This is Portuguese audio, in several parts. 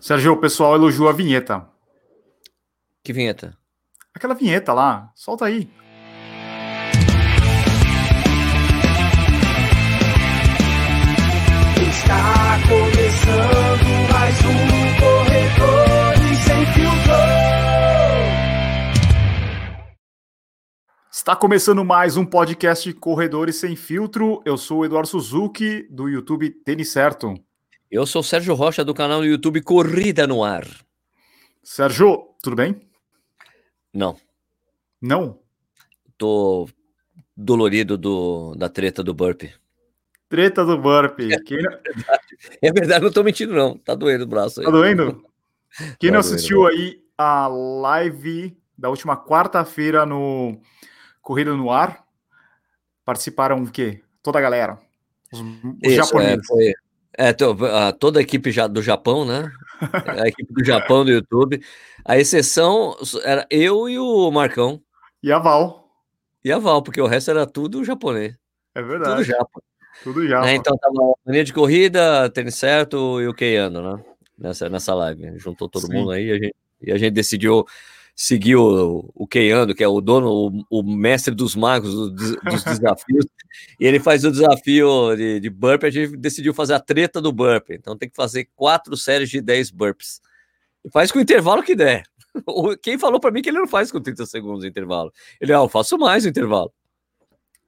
Sérgio, o pessoal elogiou a vinheta. Que vinheta? Aquela vinheta lá, solta aí. Está começando mais um Corredores Sem Filtro. Está começando mais um podcast Corredores Sem Filtro. Eu sou o Eduardo Suzuki, do YouTube Tênis Certo. Eu sou o Sérgio Rocha, do canal no YouTube Corrida no Ar. Sérgio, tudo bem? Não, Não? tô dolorido do, da treta do burp. Treta do burp. Quem não... É verdade, não tô mentindo não, tá doendo o braço aí. Tá doendo? Quem Tá não doendo, assistiu aí a live da última quarta-feira no Corrida no Ar, participaram o quê? Toda a galera. Os, os Isso, é, japoneses. foi, é, toda a equipe do Japão, né? A equipe do Japão do YouTube. A exceção era eu e o Marcão E a Val. e a Val, porque o resto era tudo japonês. É Tudo verdade. japa. Tudo já. né? Então tava a mania de corrida, tênis certo e o Keiano, né? Nessa, nessa live. Juntou todo Sim. mundo aí e a gente, e a gente decidiu seguir o, o Keiano, que é o dono, o, o mestre dos magos, do- dos, desafios. E ele faz o desafio de, de a gente decidiu fazer a treta do burp. Então tem que fazer quatro séries de 10 burps. E faz com o intervalo que der. O- Quem falou pra mim que ele não faz com 30 segundos de intervalo? Ele, ah, eu faço mais o intervalo.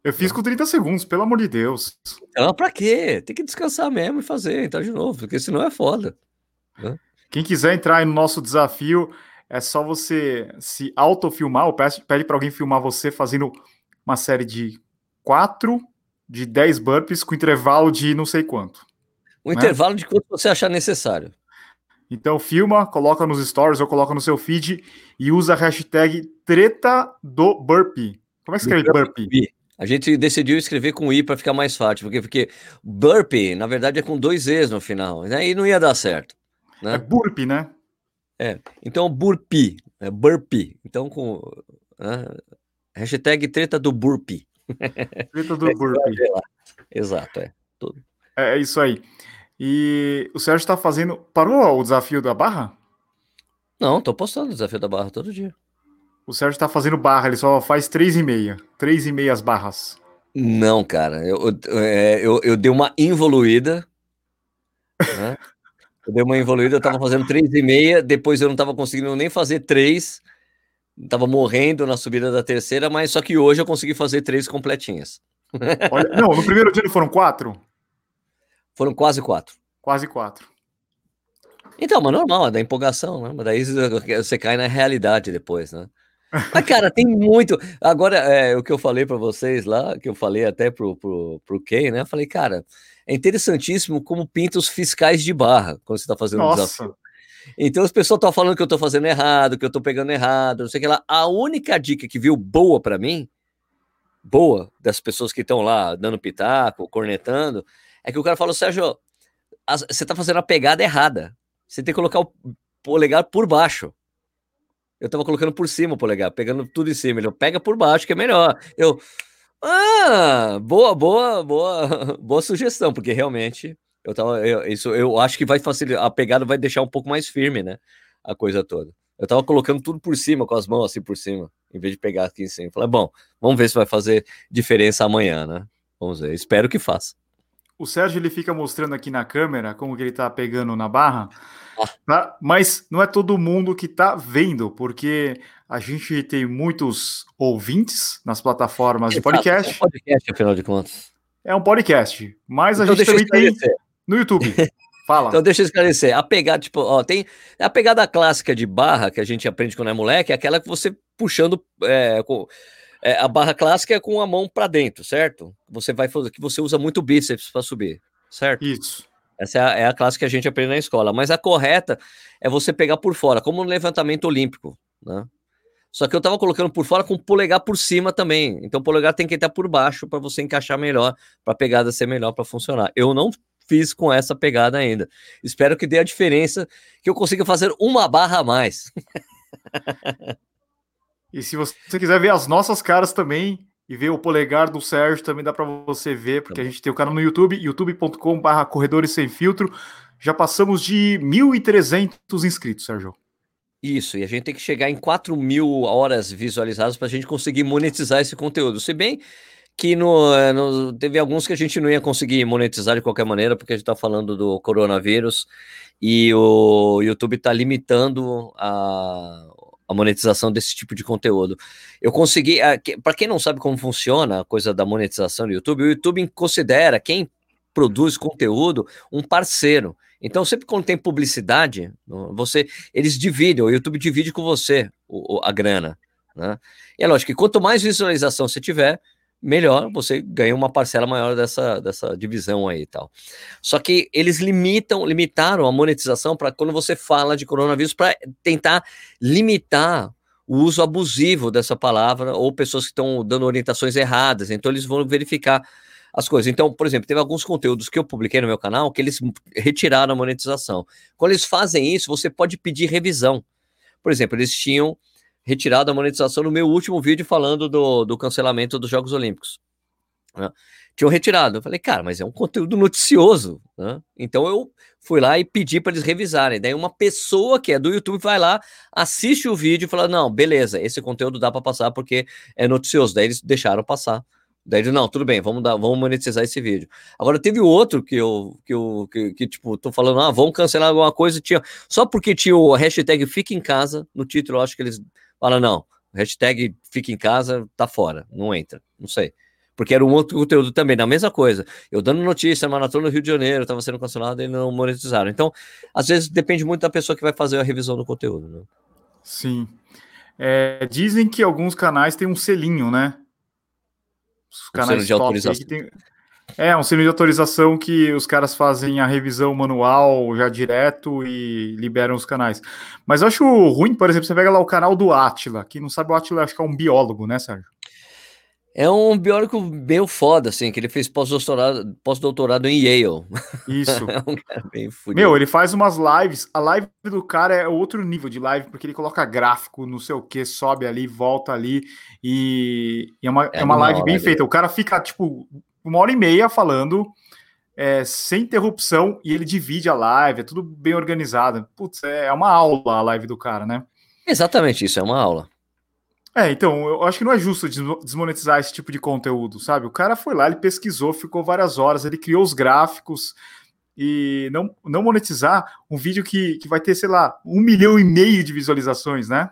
Eu fiz com 30 segundos, pelo amor de Deus. Então, pra quê? Tem que descansar mesmo e fazer, então de novo, porque senão é foda. Quem quiser entrar aí no nosso desafio, é só você se autofilmar ou pede, pede para alguém filmar você fazendo uma série de 4, de 10 burpees com intervalo de não sei quanto. O Né? intervalo de quanto você achar necessário. Então filma, coloca nos stories ou coloca no seu feed e usa a hashtag treta do burpee. Como é que escreve burpee? A gente decidiu escrever com I para ficar mais fácil, porque, porque burpee, na verdade, é com dois E's no final, né? E não ia dar certo. É Né? burpee, né? Então, burpee, é burpee. Então, com né? hashtag treta do burpee. Treta do burpee. Exato, é. É, é isso aí. E o Sérgio está fazendo. Parou o desafio da barra? Não, tô postando o desafio da barra todo dia. O Sérgio tá fazendo barra, ele só faz 3,5. 3,5 as barras. Não, cara, eu, eu, é, eu, eu dei uma involuída. Né? Eu dei uma involuída, eu tava fazendo três e meia, depois eu não tava conseguindo nem fazer três, tava morrendo na subida da terceira, mas só que hoje eu consegui fazer três completinhas. Olha, não, no primeiro dia foram quatro? Foram quase quatro. Quase quatro. Então, mas normal, é da empolgação, né? Mas daí você cai na realidade depois, né? Mas, cara, tem muito. Agora, é, o que eu falei para vocês lá, que eu falei até pro, pro, pro Ken, né? Eu falei, cara, é interessantíssimo como pinta os fiscais de barra quando você tá fazendo um desafio. Nossa, Então, as pessoas estão falando que eu tô fazendo errado, que eu tô pegando errado, não sei o que lá. A única dica que viu boa para mim, boa, das pessoas que estão lá dando pitaco, cornetando, é que o cara falou, Sérgio, você tá fazendo a pegada errada. Você tem que colocar o polegar por baixo. Eu tava colocando por cima o polegar, pegando tudo em cima. Ele falou, pega por baixo, que é melhor. Eu, ah, boa, boa, boa, boa sugestão, porque realmente eu tava, eu, isso eu acho que vai facilitar, a pegada vai deixar um pouco mais firme, né? A coisa toda. Eu tava colocando tudo por cima, com as mãos assim por cima, em vez de pegar aqui em cima. Falei, bom, vamos ver se vai fazer diferença amanhã, né? Vamos ver, espero que faça. o Sérgio ele fica mostrando aqui na câmera como que ele tá pegando na barra, Ah. tá? mas não é todo mundo que tá vendo, porque a gente tem muitos ouvintes nas plataformas de Exato, podcast. é um podcast, afinal de contas. É um podcast, mas a Então gente deixa eu também tem no YouTube. Fala. Então deixa eu esclarecer. A pegada, tipo, ó, tem a pegada clássica de barra que a gente aprende quando é moleque, é aquela que você puxando é, com- é, a barra clássica é com a mão para dentro, certo? Você vai fazer que você usa muito bíceps para subir, certo? Isso. Essa é a, é a classe que a gente aprende na escola. Mas a correta é você pegar por fora, como no levantamento olímpico, né? Só que eu tava colocando por fora com o polegar por cima também. Então o polegar tem que estar por baixo para você encaixar melhor, para a pegada ser melhor para funcionar. Eu não fiz com essa pegada ainda. Espero que dê a diferença, que eu consiga fazer uma barra a mais. E se você quiser ver as nossas caras também e ver o polegar do Sérgio, também dá para você ver, porque a gente tem o canal no YouTube, youtube.com/barra corredores sem filtro. já passamos de 1.300 inscritos, Sérgio. Isso, e a gente tem que chegar em 4 mil horas visualizadas para a gente conseguir monetizar esse conteúdo. Se bem que no, eh, no, teve alguns que a gente não ia conseguir monetizar de qualquer maneira, porque a gente está falando do coronavírus e o YouTube está limitando a, a monetização desse tipo de conteúdo. Eu consegui, eh, para quem não sabe como funciona a coisa da monetização do YouTube, o YouTube considera quem produz conteúdo um parceiro. Então, sempre quando tem publicidade, você eles dividem, o YouTube divide com você o, a grana. Né? E é lógico que quanto mais visualização você tiver, melhor você ganha uma parcela maior dessa, dessa divisão aí e tal. Só que eles limitam, limitaram a monetização para quando você fala de coronavírus para tentar limitar o uso abusivo dessa palavra ou pessoas que estão dando orientações erradas. Então eles vão verificar as coisas. Então, por exemplo, teve alguns conteúdos que eu publiquei no meu canal que eles retiraram a monetização. Quando eles fazem isso, você pode pedir revisão. Por exemplo, eles tinham retirado a monetização no meu último vídeo falando do, do cancelamento dos Jogos Olímpicos. Né? Tinham retirado. Eu falei, cara, mas é um conteúdo noticioso. Né? Então eu fui lá e pedi para eles revisarem. Daí uma pessoa que é do YouTube vai lá, assiste o vídeo e fala: não, beleza, esse conteúdo dá para passar porque é noticioso. Daí eles deixaram passar. Daí não, tudo bem, vamos dar, vamos monetizar esse vídeo. Agora teve outro que eu, que eu, que, que tipo, tô falando, ah, vamos cancelar alguma coisa, tinha, só porque tinha o hashtag fica em casa no título, eu acho que eles falam, não, hashtag fica em casa, tá fora, não entra, não sei. Porque era um outro conteúdo também, na mesma coisa. Eu dando notícia, maratona no Rio de Janeiro, estava sendo cancelado e não monetizaram. Então, às vezes depende muito da pessoa que vai fazer a revisão do conteúdo, né? Sim. É, dizem que alguns canais têm um selinho, né? Os canais um de autorização. Tem... É, um selo de autorização que os caras fazem a revisão manual já direto e liberam os canais. Mas eu acho ruim, por exemplo, você pega lá o canal do Atila. Quem não sabe, o Atila acho que é um biólogo, né, Sérgio? É um biólogo meio foda, assim, que ele fez pós-doutorado pós -doutorado em Yale. Isso. é um cara bem fudido. Meu, ele faz umas lives. A live do cara é outro nível de live, porque ele coloca gráfico, não sei o que, sobe ali, volta ali. E, e é uma, é, é uma live bem feita. O cara fica, tipo, uma hora e meia falando é, sem interrupção e ele divide a live, é tudo bem organizado. Putz, é, é uma aula a live do cara, né? Exatamente isso, é uma aula. É, então, eu acho que não é justo desmonetizar esse tipo de conteúdo, sabe? O cara foi lá, ele pesquisou, ficou várias horas, ele criou os gráficos e não, não monetizar um vídeo que, que vai ter, sei lá, um milhão e meio de visualizações, né?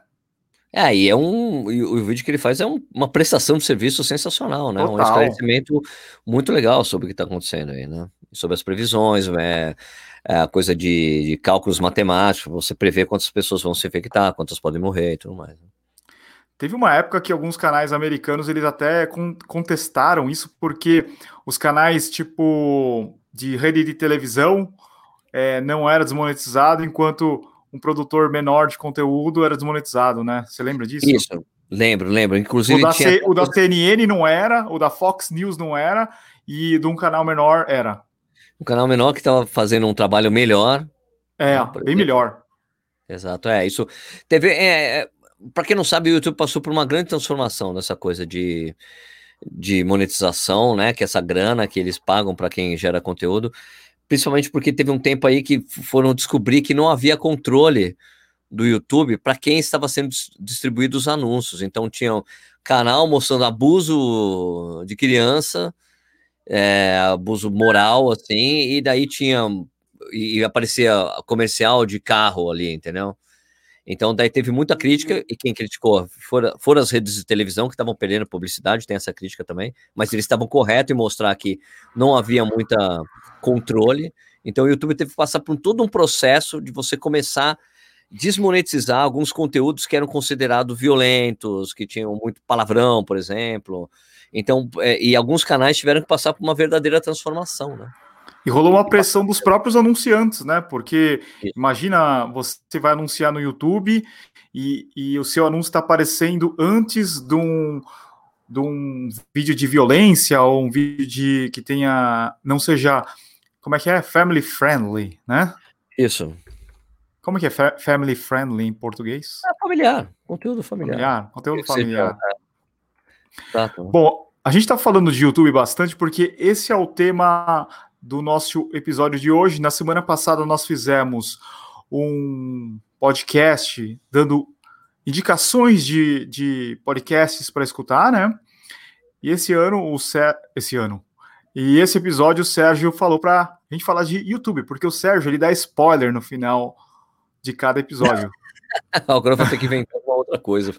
É, e é um. o vídeo que ele faz é um, uma prestação de serviço sensacional, né? Total. Um esclarecimento muito legal sobre o que está acontecendo aí, né? Sobre as previsões, é, é a coisa de, de, cálculos matemáticos, você prevê quantas pessoas vão se infectar, quantas podem morrer e tudo mais. Né? Teve uma época que alguns canais americanos eles até contestaram isso porque os canais tipo de rede de televisão é, não era desmonetizado enquanto um produtor menor de conteúdo era desmonetizado, né? Você lembra disso? Isso, lembro, lembro. Inclusive o da, tinha... C, o da CNN não era, o da Fox News não era e de um canal menor era. Um canal menor que estava fazendo um trabalho melhor. É, né, bem melhor. Exato, é isso. Teve, é, é para quem não sabe, o YouTube passou por uma grande transformação nessa coisa de, de monetização, né? Que essa grana que eles pagam para quem gera conteúdo, principalmente porque teve um tempo aí que foram descobrir que não havia controle do YouTube para quem estava sendo distribuídos os anúncios. Então tinha um canal mostrando abuso de criança, é, abuso moral, assim, e daí tinha e aparecia comercial de carro ali, entendeu? Então, daí teve muita crítica, uhum. e quem criticou foram, foram as redes de televisão que estavam perdendo publicidade, tem essa crítica também, mas eles estavam corretos em mostrar que não havia muita controle. Então, o YouTube teve que passar por todo um processo de você começar a desmonetizar alguns conteúdos que eram considerados violentos, que tinham muito palavrão, por exemplo. Então, é, e alguns canais tiveram que passar por uma verdadeira transformação, né? E rolou uma pressão dos próprios anunciantes, né? Porque imagina, você vai anunciar no YouTube e, e o seu anúncio está aparecendo antes de um, de um vídeo de violência ou um vídeo de, que tenha não seja como é que é family friendly, né? Isso. Como é que é fa family friendly em português? É familiar, conteúdo familiar. familiar conteúdo familiar. Tá. Bom, a gente está falando de YouTube bastante porque esse é o tema do nosso episódio de hoje. Na semana passada nós fizemos um podcast dando indicações de, de podcasts para escutar, né? E esse ano, o Sé... esse ano, e esse episódio o Sérgio falou para a gente falar de YouTube, porque o Sérgio ele dá spoiler no final de cada episódio. Agora vou ter que inventar uma outra coisa.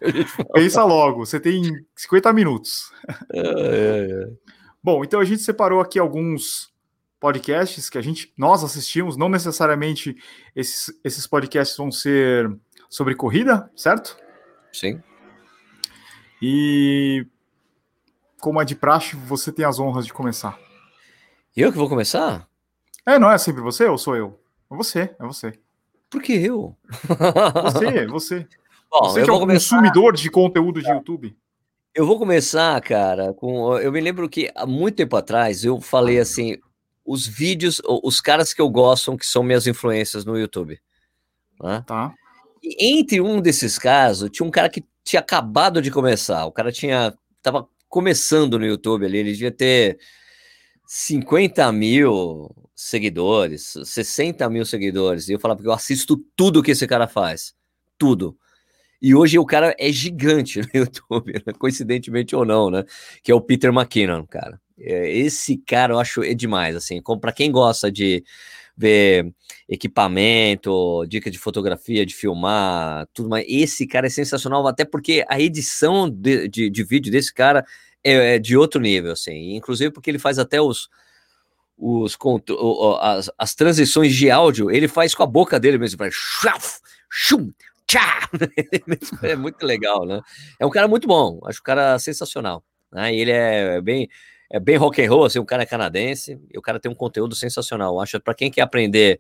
Pensa logo, você tem 50 minutos. É, é, é. Bom, então a gente separou aqui alguns podcasts que a gente nós assistimos, não necessariamente esses, esses podcasts vão ser sobre corrida, certo? Sim. E como é de praxe, você tem as honras de começar. Eu que vou começar? É, não é sempre você ou sou eu? É você, é você. Por que eu? Você, você. Bom, você é um começar... consumidor de conteúdo de YouTube. Eu vou começar, cara, com. Eu me lembro que há muito tempo atrás eu falei assim: os vídeos, os caras que eu gosto, que são minhas influências no YouTube. Né? Tá. E entre um desses casos, tinha um cara que tinha acabado de começar. O cara tinha. tava começando no YouTube ali, ele devia ter 50 mil seguidores, 60 mil seguidores. E eu falava que eu assisto tudo que esse cara faz. Tudo. E hoje o cara é gigante no YouTube, né? coincidentemente ou não, né? Que é o Peter McKinnon, cara. É, esse cara eu acho é demais, assim. Para quem gosta de ver equipamento, dica de fotografia, de filmar, tudo mais. Esse cara é sensacional, até porque a edição de, de, de vídeo desse cara é, é, de outro nível, assim. Inclusive porque ele faz até os, os as, as transições de áudio, ele faz com a boca dele mesmo, faz chum, tchá. é muito legal, né? É um cara muito bom, acho o cara sensacional. Né? ele é bem é bem rock and roll, assim, o cara é canadense, e o cara tem um conteúdo sensacional. Acho para quem quer aprender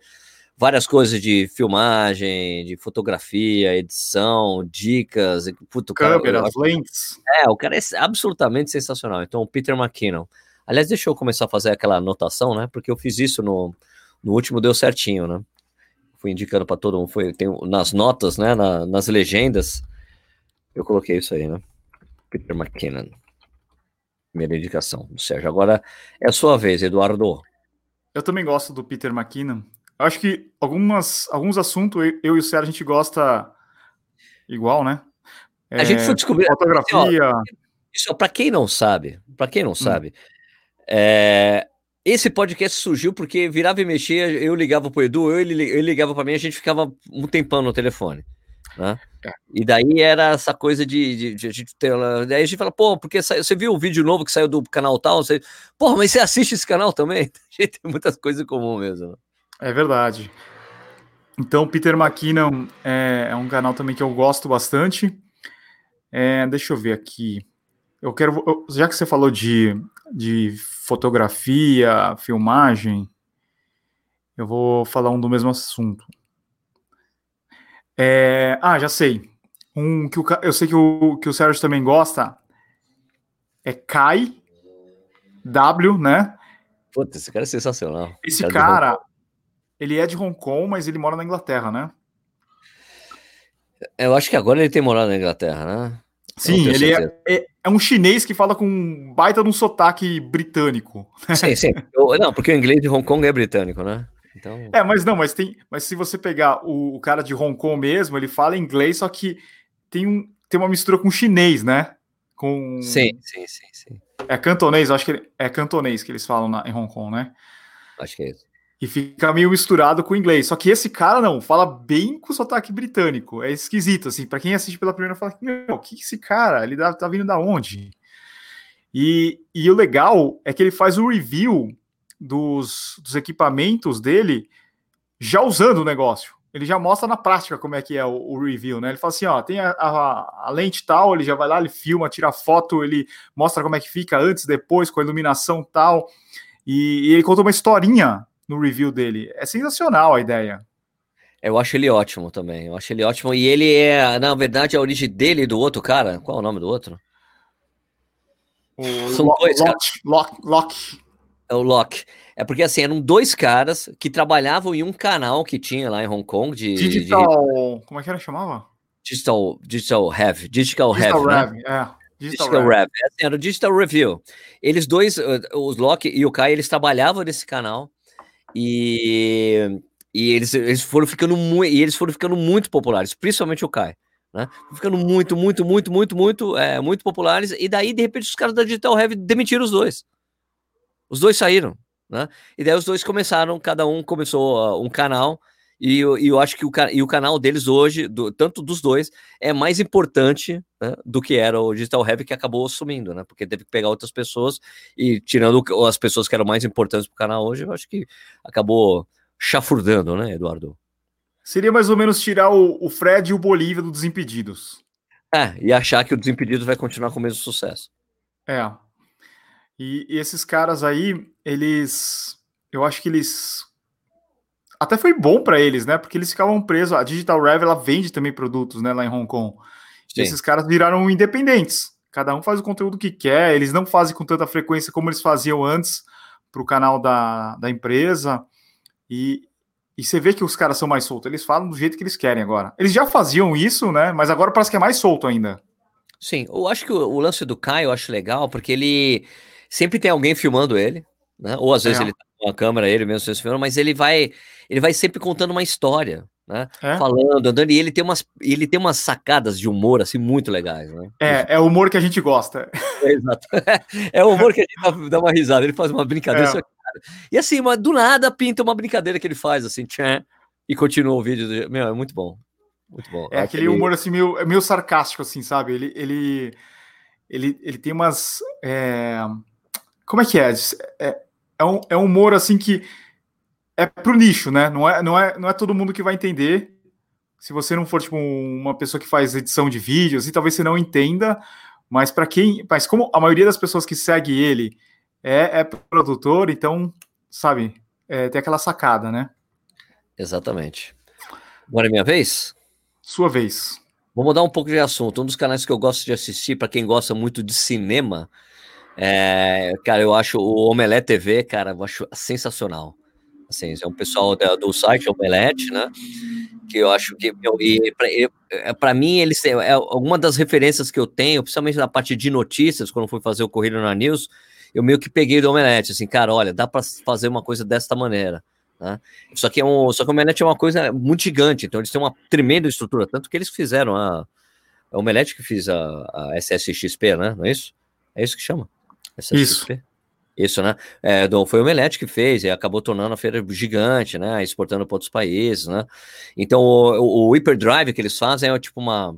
várias coisas de filmagem, de fotografia, edição, dicas, puto, câmeras, lentes. É, o cara é absolutamente sensacional. Então, o Peter McKinnon. Aliás, deixa eu começar a fazer aquela anotação, né? Porque eu fiz isso no, no último, deu certinho, né? Fui indicando para todo mundo, foi tem, nas notas, né? Na, nas legendas, eu coloquei isso aí, né? Peter McKinnon. Primeira indicação do Sérgio. Agora é a sua vez, Eduardo. Eu também gosto do Peter McKinnon. Eu acho que algumas, alguns assuntos eu e o Sérgio a gente gosta igual, né? É, a gente foi descobrir. Fotografia. Isso, para quem não sabe, para quem não hum. sabe, é, esse podcast surgiu porque virava e mexia, eu ligava pro Edu, eu, ele, ele ligava para mim, a gente ficava um tempão no telefone. Né? É. E daí era essa coisa de, de, de, a gente ter. Daí a gente fala, pô, porque você viu o vídeo novo que saiu do canal tal? Você, pô, mas você assiste esse canal também? A gente tem muitas coisas em comum mesmo. Né? É verdade. Então, Peter McKinnon é, é, um canal também que eu gosto bastante. É, deixa eu ver aqui. Eu quero. Eu, já que você falou de, de fotografia, filmagem, eu vou falar um do mesmo assunto. É, ah, já sei. Um que o, eu sei que o, que o Sérgio também gosta é Kai W, né? Puta, esse cara é sensacional. Esse cara, ele é de Hong Kong, mas ele mora na Inglaterra, né? Eu acho que agora ele tem morado na Inglaterra, né? Sim, ele é, é, é, um chinês que fala com um baita de um sotaque britânico. Sim, sim. Eu, não, porque o inglês de Hong Kong é britânico, né? Então... É, mas não, mas tem. Mas se você pegar o, o, cara de Hong Kong mesmo, ele fala inglês, só que tem, um, tem uma mistura com chinês, né? Com... Sim, sim, sim, sim. É cantonês, acho que é cantonês que eles falam na, em Hong Kong, né? Acho que é isso. E fica meio misturado com o inglês. Só que esse cara não, fala bem com sotaque britânico. É esquisito, assim. Para quem assiste pela primeira, fala: Meu, o que, esse cara? Ele tá, tá vindo da onde? E, e o legal é que ele faz o review dos, dos equipamentos dele já usando o negócio. Ele já mostra na prática como é que é o, o review, né? Ele fala assim, ó, tem a, a, a, lente tal, ele já vai lá, ele filma, tira foto, ele mostra como é que fica antes, depois, com a iluminação tal, e, e ele conta uma historinha no review dele. É sensacional a ideia. Eu acho ele ótimo também. Eu acho ele ótimo. E ele é, na verdade, a origem dele e do outro cara. Qual é o nome do outro? O São dois, Lock, Lock, é o Locke. É porque assim, eram dois caras que trabalhavam em um canal que tinha lá em Hong Kong de. Digital. De... Como é que era chamava? Digital, Digital Have. Digital, Digital Have. Né? É. Digital, Digital Rev. Rev. É assim, era o Digital Review. Eles dois, uh, os Loki e o Kai, eles trabalhavam nesse canal e, e eles, eles foram ficando muito, e eles foram ficando muito populares, principalmente o Kai. Né? Ficando muito, muito, muito, muito, muito, é, muito populares. E daí, de repente, os caras da Digital Rev demitiram os dois. Os dois saíram. Né? E daí os dois começaram, cada um começou uh, um canal. E eu, e eu acho que o, e o canal deles hoje, do- tanto dos dois, é mais importante né, do que era o Digital Heavy, que acabou sumindo, né? Porque teve que pegar outras pessoas e tirando as pessoas que eram mais importantes para o canal hoje, eu acho que acabou chafurdando, né, Eduardo? Seria mais ou menos tirar o, o Fred e o Bolívia do Desimpedidos. É, e achar que o Desimpedidos vai continuar com o mesmo sucesso. É. E, e esses caras aí, eles. Eu acho que eles. Até foi bom para eles, né? Porque eles ficavam presos. A Digital Rev ela vende também produtos, né? Lá em Hong Kong. E Sim. esses caras viraram independentes. Cada um faz o conteúdo que quer. Eles não fazem com tanta frequência como eles faziam antes para o canal da, da empresa. E, e você vê que os caras são mais soltos. Eles falam do jeito que eles querem agora. Eles já faziam isso, né? Mas agora parece que é mais solto ainda. Sim, eu acho que o, o lance do Caio eu acho legal, porque ele sempre tem alguém filmando ele, né? Ou às vezes É. ele tá com a câmera, ele mesmo se filmando, mas ele vai, ele vai sempre contando uma história, né? É? Falando, andando, e ele tem umas, ele tem umas sacadas de humor assim muito legais, né? É, é o humor que a gente gosta. É, exato. É o humor que a gente dá, uma risada, ele faz uma brincadeira. É. cara. E assim, mas do nada pinta uma brincadeira que ele faz, assim, tchan, e continua o vídeo. do- Meu, é muito bom. Muito bom. É aquele humor assim meio, é meio sarcástico, assim, sabe? Ele, ele, ele, ele tem umas. é, Como é que é? É, é, um, é um humor assim que é pro nicho, né? Não é, não, é, não é todo mundo que vai entender. Se você não for tipo uma pessoa que faz edição de vídeos, e talvez você não entenda. Mas para quem, mas como a maioria das pessoas que segue ele é, é produtor, então sabe, é, tem aquela sacada, né? Exatamente. Agora é minha vez? Sua vez. Vou mudar um pouco de assunto. Um dos canais que eu gosto de assistir, para quem gosta muito de cinema, é, cara, eu acho o Omelete TV, cara, eu acho sensacional. Assim, é um pessoal da- do site Omelete, né? Que eu acho que, e e, é, mim, eles é alguma das referências que eu tenho, principalmente na parte de notícias, quando fui fazer o Correio na News, eu meio que peguei do Omelete, assim, cara, olha, dá para fazer uma coisa desta maneira. Né? Só que é um, só que o Omelete é uma coisa muito gigante, então eles têm uma tremenda estrutura, tanto que eles fizeram a, a Omelete que fez a, a SSXP, né? Não é isso? É isso que chama? SSXP? Isso, né? É, foi o Omelete que fez e acabou tornando a feira gigante, né? Exportando para outros países, né? Então o, o, o Hyperdrive que eles fazem é tipo uma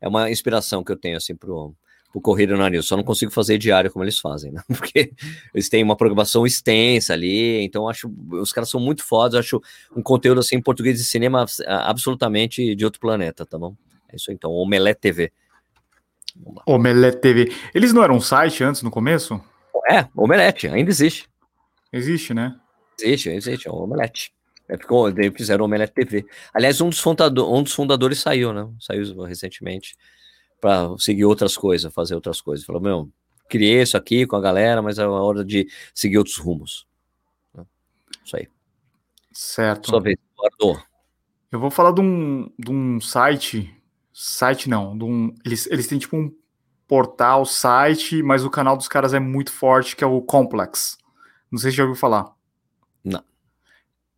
é uma inspiração que eu tenho assim pro o Correio na News, só não consigo fazer diário como eles fazem, né? Porque eles têm uma programação extensa ali, então acho os caras são muito fodas, acho um conteúdo assim em português de cinema absolutamente de outro planeta, tá bom? É isso aí, então, Omelete TV. Omelete TV. Eles não eram um site antes, no começo? É, Omelete, ainda existe. Existe, né? Existe, existe, é o Omelete. É porque daí fizeram o Omelete TV. Aliás, um dos, fundado, um dos fundadores saiu, né? Saiu recentemente para seguir outras coisas, fazer outras coisas. Falou, meu, criei isso aqui com a galera, mas é hora de seguir outros rumos. Isso aí. Certo. Sua vez, Eduardo. Eu vou falar de um, de um site. Site não. Um, eles, eles têm tipo um portal, site, mas o canal dos caras é muito forte, que é o Complex. Não sei se já ouviu falar. Não.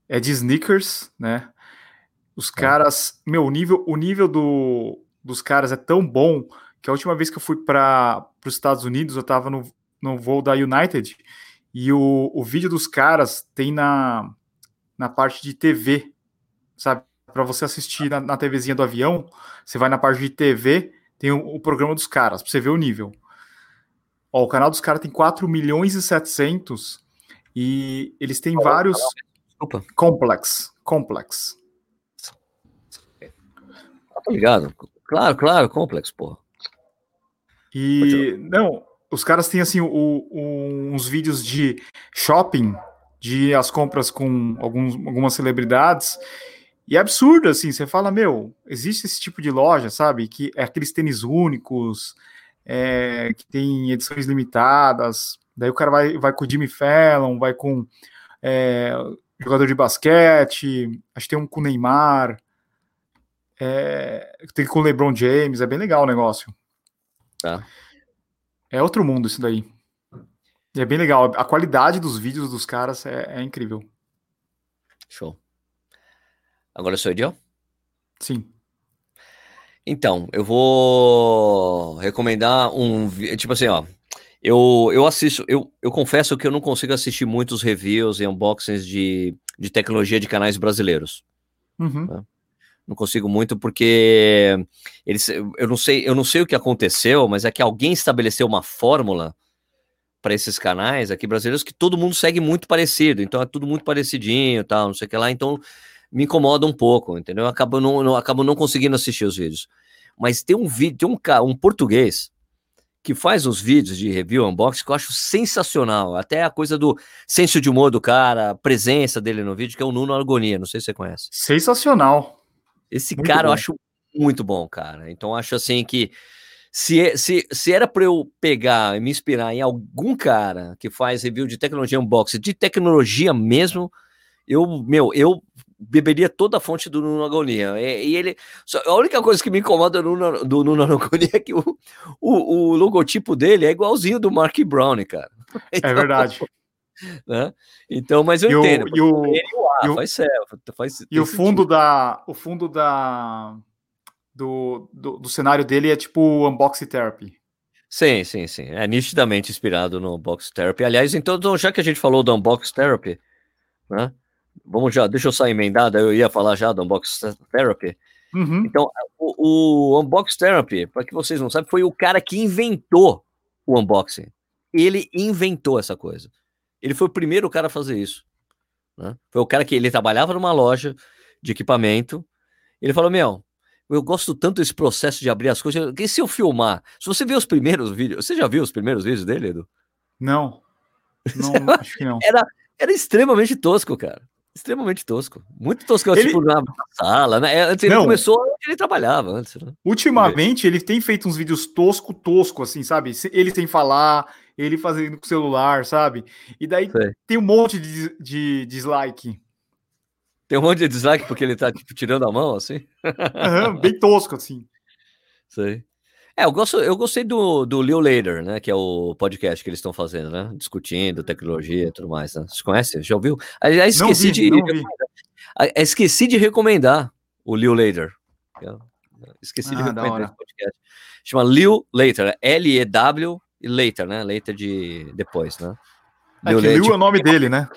É de sneakers, né? Os caras. Meu, o nível, o nível do, dos caras é tão bom que a última vez que eu fui para os Estados Unidos, eu tava no, no voo da United e o, o vídeo dos caras tem na, na parte de TV, sabe? Para você assistir na, na TVzinha do avião, você vai na parte de TV, tem o, o programa dos caras, para você ver o nível. Ó, o canal dos caras tem 4 milhões e 700 e eles têm Qual é o vários Desculpa. complex, complex. Ah, tá ligado? Claro, claro, complexo, porra. E não, os caras têm assim o- o- uns vídeos de shopping, de as compras com alguns, algumas celebridades. E é absurdo, assim, você fala, meu, existe esse tipo de loja, sabe? Que é aqueles tênis únicos, é, que tem edições limitadas. Daí o cara vai, vai com o Jimmy Fallon, vai com é, jogador de basquete, acho que tem um com o Neymar, é, tem com o LeBron James, é bem legal o negócio. Tá. É outro mundo isso daí. E é bem legal. A qualidade dos vídeos dos caras é, é incrível. Show. Agora sou eu? Sim. Então, eu vou recomendar um. Tipo assim, ó. Eu, eu assisto, eu, eu confesso que eu não consigo assistir muitos reviews e unboxings de, de tecnologia de canais brasileiros. Uhum. Tá? Não consigo muito porque eles, eu não sei, eu não sei o que aconteceu, mas é que alguém estabeleceu uma fórmula para esses canais aqui brasileiros que todo mundo segue muito parecido, então é tudo muito parecidinho, tal, não sei o que lá, então me incomoda um pouco, entendeu? Eu acabo não, não acabo não conseguindo assistir os vídeos. Mas tem um vídeo, tem um, um português que faz os vídeos de review unboxing que eu acho sensacional. Até a coisa do senso de humor do cara, a presença dele no vídeo, que é o Nuno Argonia, não sei se você conhece. Sensacional. Esse Muito cara eu bom. acho muito bom, cara. Então acho assim que se, se, se era para eu pegar e me inspirar em algum cara que faz review de tecnologia unboxing, de tecnologia mesmo, eu, meu, eu beberia toda a fonte do Nuno Agonia. E, e ele. só- a única coisa que me incomoda do Nuno, do Nuno Agonia é que o, o, o logotipo dele é igualzinho do Mark Brown, cara. É verdade. Né? Então, mas eu E o, entendo. e o, ele e o A, e o- faz certo. Faz, e o sentido. fundo da. O fundo da. Do, do, do cenário dele é tipo Unboxing Therapy. Sim, sim, sim. É nitidamente inspirado no Box Therapy. Aliás, então, então, já que a gente falou do Unbox Therapy, né? Vamos já, deixa eu só emendar, daí eu ia falar já do Unbox Therapy. Uhum. Então, o, o Unbox Therapy, para que vocês não sabem, foi o cara que inventou o unboxing. Ele inventou essa coisa. Ele foi o primeiro cara a fazer isso. né? Foi o cara que ele trabalhava numa loja de equipamento. Ele falou: Meu, eu gosto tanto desse processo de abrir as coisas. Que se eu filmar, se você ver os primeiros vídeos, você já viu os primeiros vídeos dele, Edu? Não. Não, acho que não. Era extremamente tosco, cara. Extremamente tosco. Muito tosco, Ele- tipo, na sala, né? É, Antes ele Não. começou ele trabalhava antes, né? Ultimamente, ele tem feito uns vídeos tosco, tosco, assim, sabe? Ele sem falar, ele fazendo com o celular, sabe? E daí Sei. tem um monte de, de dislike. Tem um monte de dislike porque ele tá, tipo, tirando a mão, assim. Aham, bem tosco, assim. Sei. É, eu, gosto, eu gostei do, do Leo Later, né? Que é o podcast que eles estão fazendo, né? Discutindo tecnologia e tudo mais, né? Você conhece? Já ouviu? Aliás, esqueci vi, de. Ah, Esqueci de recomendar o Leo Later. Eu- Esqueci de Ah, da recomendar esse podcast. Chama Leo Later, L-E-W e Later, né? Later de depois, né? É que Later, Liu tipo, é o nome dele, né?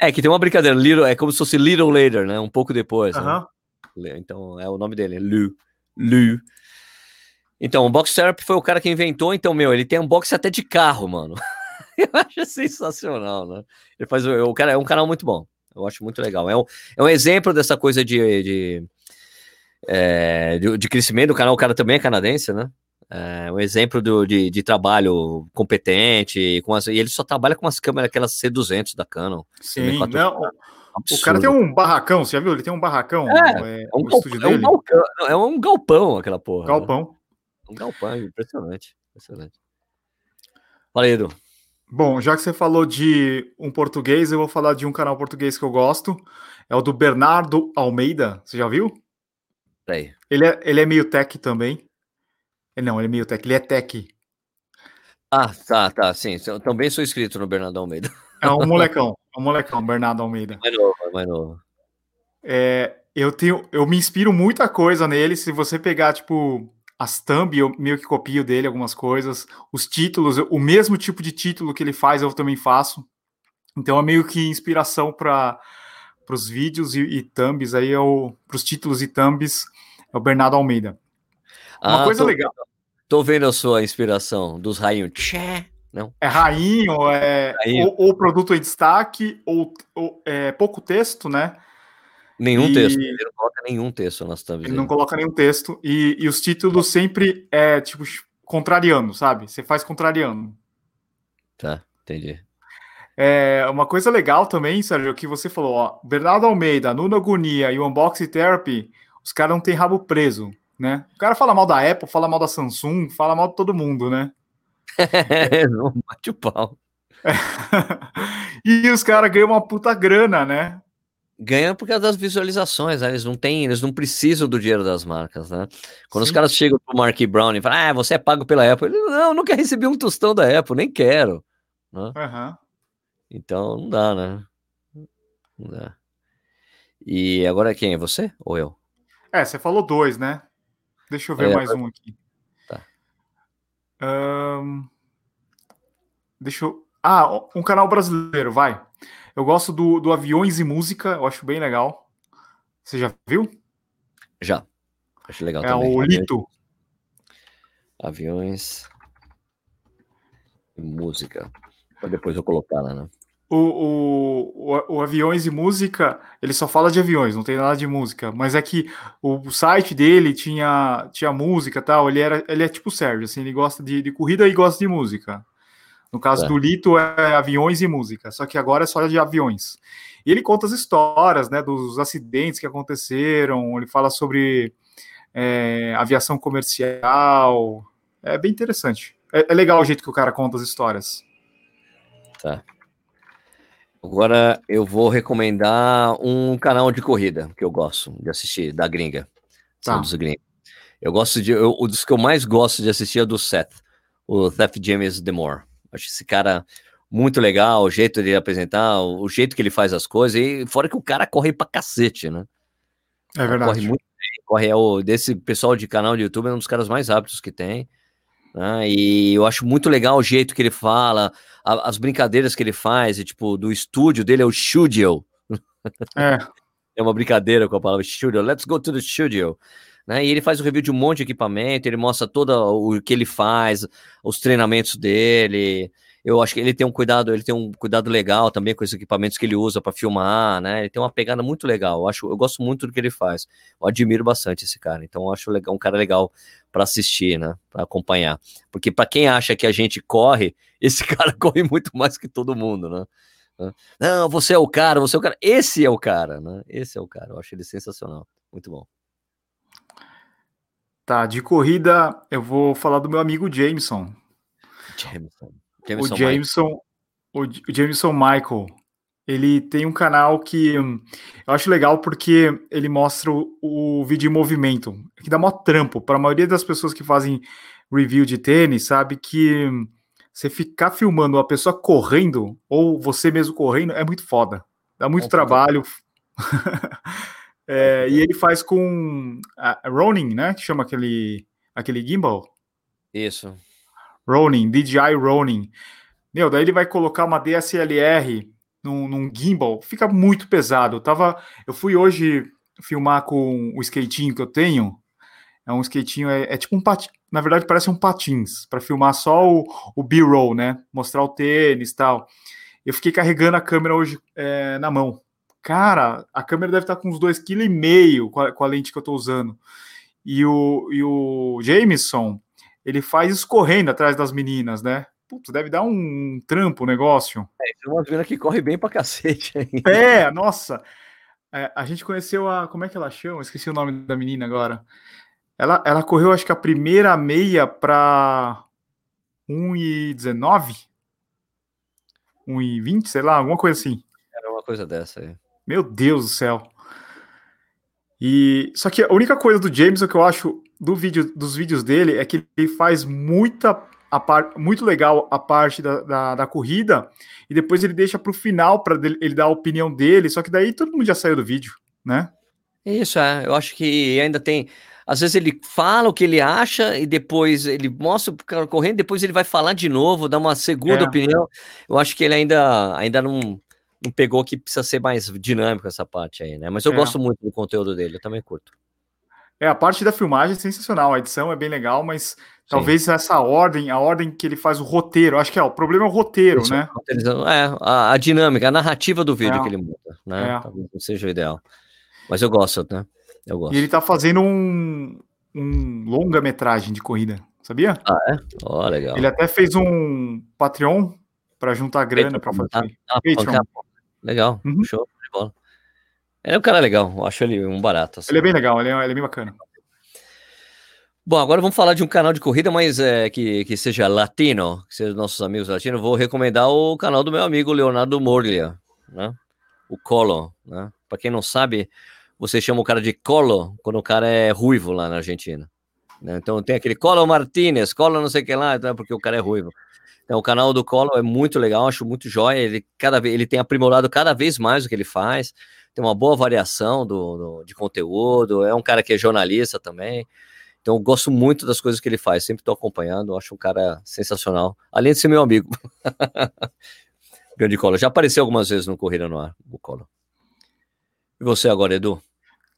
é, que tem uma brincadeira, little, é como se fosse Little Later, né? Um pouco depois. né? Aham. Le- Então é o nome dele. Lu. Então, o Box Therapy foi o cara que inventou, então, meu, ele tem um box até de carro, mano. Eu acho sensacional, né? Ele faz, o cara é um canal muito bom. Eu acho muito legal. É um, é um exemplo dessa coisa de, de, é, de, de crescimento. O canal, o cara também é canadense, né? É um exemplo do, de, de trabalho competente. Com as, e ele só trabalha com as câmeras, aquelas C200 da Canon. Sim, 4K. não, o cara tem um barracão, você já viu? Ele tem um barracão. É, é, É um, galpão, é um galpão, é um galpão aquela porra. né? Um galpão, impressionante. impressionante. Fala aí, Edu. Bom, já que você falou de um português, eu vou falar de um canal português que eu gosto. É o do Bernardo Almeida. Você já viu? Peraí. Ele é, ele é meio tech também. Ele Não, ele é meio tech, ele é tech. Ah, tá, tá, sim. Eu também sou inscrito no Bernardo Almeida. É um molecão, é um molecão, Bernardo Almeida. Mais novo, é mais novo. É, eu tenho, eu me inspiro muita coisa nele. Se você pegar, tipo, as thumb, eu meio que copio dele algumas coisas. Os títulos, eu- o mesmo tipo de título que ele faz, eu também faço. Então é meio que inspiração para os vídeos e, e thumbs aí, é o, para os títulos e thumbs, é o Bernardo Almeida. Uma Ah, coisa tô, legal. Tô vendo a sua inspiração dos rainhos. Tchê. Não. É rainho, é Rainho. ou, ou produto em destaque, ou, ou, é, pouco texto, né? Nenhum E- texto. Ele não coloca nenhum texto nas thumbs. Ele dele. não coloca nenhum texto. E, e os títulos sempre é tipo contrariando, sabe? Você faz contrariando. Tá, entendi. É uma coisa legal também, Sérgio, que você falou, ó, Bernardo Almeida, Nuno Agonia e o Unboxing Therapy, os caras não têm rabo preso, né? O cara fala mal da Apple, fala mal da Samsung, fala mal de todo mundo, né? não bate o pau. e os caras ganham uma puta grana, né? Ganha por causa das visualizações, né? eles não têm, eles não precisam do dinheiro das marcas, né? Quando Sim. os caras chegam pro Mark Brown e falam, ah, você é pago pela Apple, ele, não, quero receber um tostão da Apple, nem quero. Aham. Então não dá, né? Não dá. E agora quem é você ou eu? É, você falou dois, né? Deixa eu ver É, mais um aqui. Tá. Ahn, deixa eu. Ah, um canal brasileiro, vai. Eu gosto do, do Aviões e Música, eu acho bem legal. Você já viu? Já. Acho legal É também. o Aviões- Lito. Aviões e música. Pra depois eu colocar lá, né? O, o, o, o Aviões e Música, ele só fala de aviões, não tem nada de música. Mas é que o site dele tinha, tinha música e tal. Ele, era, ele é tipo o Sérgio, assim, ele gosta de, de corrida e gosta de música. No caso Tá. do Lito é aviões e música, só que agora é só de aviões. E ele conta as histórias, né, dos acidentes que aconteceram, ele fala sobre é, aviação comercial. É bem interessante. É, é legal o jeito que o cara conta as histórias. Agora eu vou recomendar um canal de corrida que eu gosto de assistir, da gringa. Tá. Dos gringos. Eu gosto de. Eu, o dos que eu mais gosto de assistir é do Seth, o Seth James Demore. Acho esse cara muito legal, o jeito de apresentar, o, jeito que ele faz as coisas, e fora que o cara corre pra cacete, né? É Corre verdade. muito bem, corre é o desse pessoal de canal de YouTube, é um dos caras mais rápidos que tem. né? E eu acho muito legal o jeito que ele fala, a- as brincadeiras que ele faz, e, tipo, do estúdio dele é o studio. É, É uma brincadeira com a palavra studio. Let's go to the studio. Né? E ele faz o review de um monte de equipamento, ele mostra todo o que ele faz, os treinamentos dele. Eu acho que ele tem um cuidado, ele tem um cuidado legal também com os equipamentos que ele usa para filmar, né? Ele tem uma pegada muito legal. Eu acho, eu gosto muito do que ele faz. Eu admiro bastante esse cara. Então eu acho legal, um cara legal para assistir, né? Para acompanhar. Porque para quem acha que a gente corre, esse cara corre muito mais que todo mundo, né? Não, você é o cara, você é o cara. Esse é o cara, né? Esse é o cara. Eu acho ele sensacional. Muito bom. Tá. De corrida, eu vou falar do meu amigo Jameson. Jameson. o Jameson Mike. Jameson, o, J- o Jameson Michael, ele tem um canal que hum, eu acho legal porque ele mostra o, o vídeo em movimento, que dá mó trampo. Para a maioria das pessoas que fazem review de tênis, sabe que hum, você ficar filmando uma pessoa correndo, ou você mesmo correndo, é muito foda. Dá muito É, trabalho. É, e ele faz com a Ronin, né? Que chama aquele, aquele gimbal. Isso. Ronin, DJI Ronin. Meu, daí ele vai colocar uma DSLR num, num gimbal, fica muito pesado. Eu, tava, eu fui hoje filmar com o skatinho que eu tenho. É um skatinho, é, é tipo um patins. Na verdade, parece um patins, para filmar só o, o B-roll, né? Mostrar o tênis e tal. Eu fiquei carregando a câmera hoje é, na mão. Cara, a câmera deve estar com uns 2,5 kg com, a- com a lente que eu tô usando. E o, e o Jameson, ele faz isso correndo atrás das meninas, né? Putz, deve dar um trampo o negócio. É uma menina que corre bem pra cacete aí. É, nossa. É, a gente conheceu a. Como é que ela chama? Esqueci o nome da menina agora. Ela, ela correu, acho que a primeira meia para 1,19? 1,20, sei lá, alguma coisa assim. Era uma coisa dessa aí. Meu Deus do céu. E só que a única coisa do Jameson que eu acho do vídeo, dos vídeos dele é que ele faz muita a par, muito legal a parte da, da, da corrida e depois ele deixa para o final para ele dar a opinião dele. Só que daí todo mundo já saiu do vídeo, né? Isso, é. Eu acho que ainda tem. Às vezes ele fala o que ele acha e depois ele mostra o cara correndo, depois ele vai falar de novo, dar uma segunda É. opinião. Eu acho que ele ainda, ainda não, não pegou que precisa ser mais dinâmico essa parte aí, né? Mas eu É. gosto muito do conteúdo dele, eu também curto. É, a parte da filmagem é sensacional, a edição é bem legal, mas talvez essa ordem, a ordem que ele faz o roteiro, acho que é, o problema é o roteiro, Isso, né? É, a, a dinâmica, a narrativa do vídeo É. que ele monta, né? É. Talvez não seja o ideal. Mas eu gosto, né? Eu gosto. E ele tá fazendo um, um longa-metragem de corrida, sabia? Ah, é? Ó, legal. Ele até fez um Patreon para juntar grana para Patreon, fazer. Ah, Patreon. Legal, Uhum. show de bola. Ele é um cara legal, eu acho ele um barato. assim. Ele é bem legal, ele é, ele é bem bacana. Bom, agora vamos falar de um canal de corrida, mas é, que, que seja latino, que seja nossos amigos latinos. Vou recomendar o canal do meu amigo Leonardo Morlia, né? O Colo, né? Para quem não sabe, você chama o cara de Colo quando o cara é ruivo lá na Argentina. né? Então tem aquele Colo Martinez, Colo não sei o que lá, então é porque o cara é ruivo. Então o canal do Colo é muito legal, acho muito jóia. Ele cada vez ele tem aprimorado cada vez mais o que ele faz. Tem uma boa variação do, do- de conteúdo. É um cara que é jornalista também. Então gosto muito das coisas que ele faz. Sempre estou acompanhando. Acho um cara sensacional. Além de ser meu amigo. Grande Colo. Já apareceu algumas vezes no Corrida no Ar, o Colo. E você agora, Edu?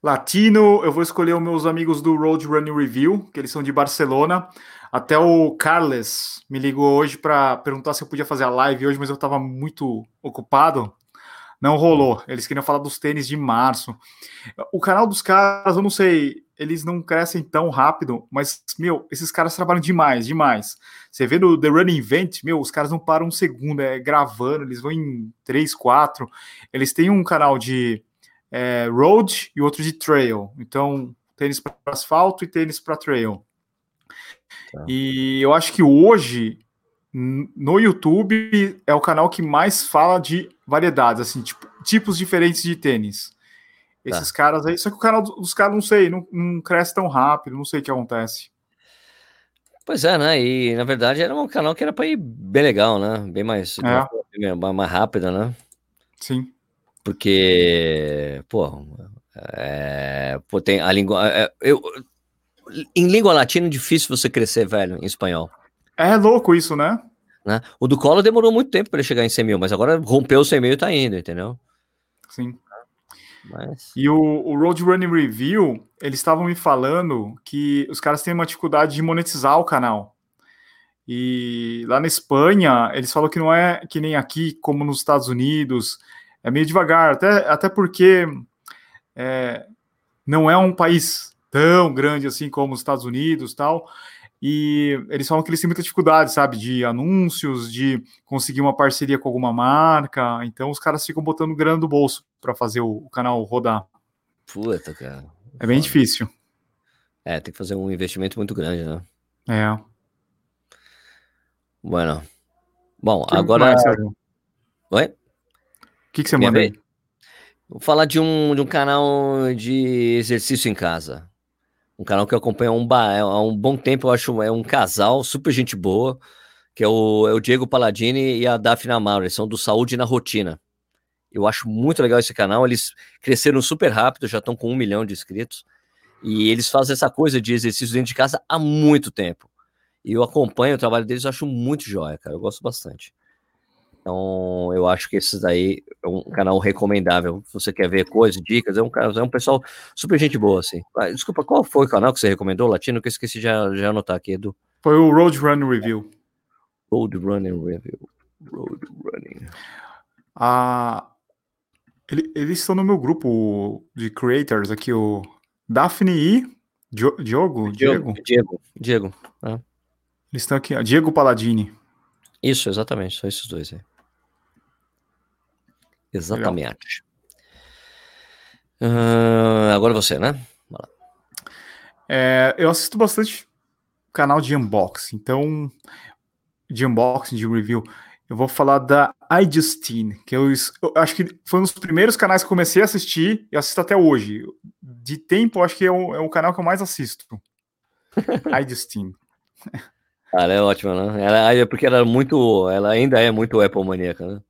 Latino, eu vou escolher os meus amigos do Road Running Review, que eles são de Barcelona. Até o Carles me ligou hoje para perguntar se eu podia fazer a live hoje, mas eu estava muito ocupado. Não rolou. Eles queriam falar dos tênis de março. O canal dos caras, eu não sei, eles não crescem tão rápido, mas, meu, esses caras trabalham demais, demais. Você vê no The Running Event, meu, os caras não param um segundo, é gravando, eles vão em 3, 4. Eles têm um canal de é, road e outro de trail. Então, tênis para asfalto e tênis para trail. Tá. E eu acho que hoje no YouTube é o canal que mais fala de variedades, assim, tipo, tipos diferentes de tênis. Esses caras aí, só que o canal dos caras, não sei, não, não cresce tão rápido, não sei o que acontece. Pois é, né? E na verdade era um canal que era para ir bem legal, né? Bem mais, É. mais, mais rápida, né? Sim. Porque, pô, é, pô, tem a língua. é, eu, em língua latina é difícil você crescer, velho, em espanhol. É louco isso, né? Né? O do Collor demorou muito tempo para ele chegar em 100 mil, mas agora rompeu os 100 mil e tá indo, entendeu? Sim. Mas, E o, o Road Running Review, eles estavam me falando que os caras têm uma dificuldade de monetizar o canal. E lá na Espanha, eles falam que não é que nem aqui, como nos Estados Unidos, é meio devagar, até, até porque é, não é um país tão grande assim como os Estados Unidos tal. E eles falam que eles têm muita dificuldade, sabe, de anúncios, de conseguir uma parceria com alguma marca. Então os caras ficam botando grana do bolso para fazer o, o canal rodar. puta, cara. É bem Foda. difícil. É, tem que fazer um investimento muito grande, né? É. Bueno. Bom, Que agora. Oi? O que, que você Minha manda aí? Vou falar de um, de um canal de exercício em casa. Um canal que eu acompanho há um, ba- há um bom tempo, eu acho, é um casal super gente boa, que é o, é o Diego Palladini e a Daphne Amaro, eles são do Saúde na Rotina. Eu acho muito legal esse canal, eles cresceram super rápido, já estão com um milhão de inscritos, e eles fazem essa coisa de exercício dentro de casa há muito tempo. E eu acompanho o trabalho deles, eu acho muito jóia, cara, eu gosto bastante. Então, eu acho que esse daí é um canal recomendável. Se você quer ver coisas, dicas, é um, é um pessoal super gente boa, assim. Ah, desculpa, qual foi o canal que você recomendou, Latino? Que eu esqueci de já, anotar aqui, Edu. Foi o Road Run Review. Road Running Review. Road Running. Ah, ele- eles estão no meu grupo de creators aqui, o Daphne e Dio- Diogo, Diego. Diego. Diego. Eles estão aqui, Diego Palladini. Isso, exatamente. São esses dois aí. Exatamente. Ah, agora você, né? É, eu assisto bastante canal de unboxing, então de unboxing, de review. Eu vou falar da iJustine, que eu, eu acho que foi um dos primeiros canais que eu comecei a assistir e assisto até hoje. De tempo, eu acho que é o, é o canal que eu mais assisto. iJustine. Ah, ela é ótima, né? Ela, é porque ela é muito. Ela ainda é muito Apple maníaca, né?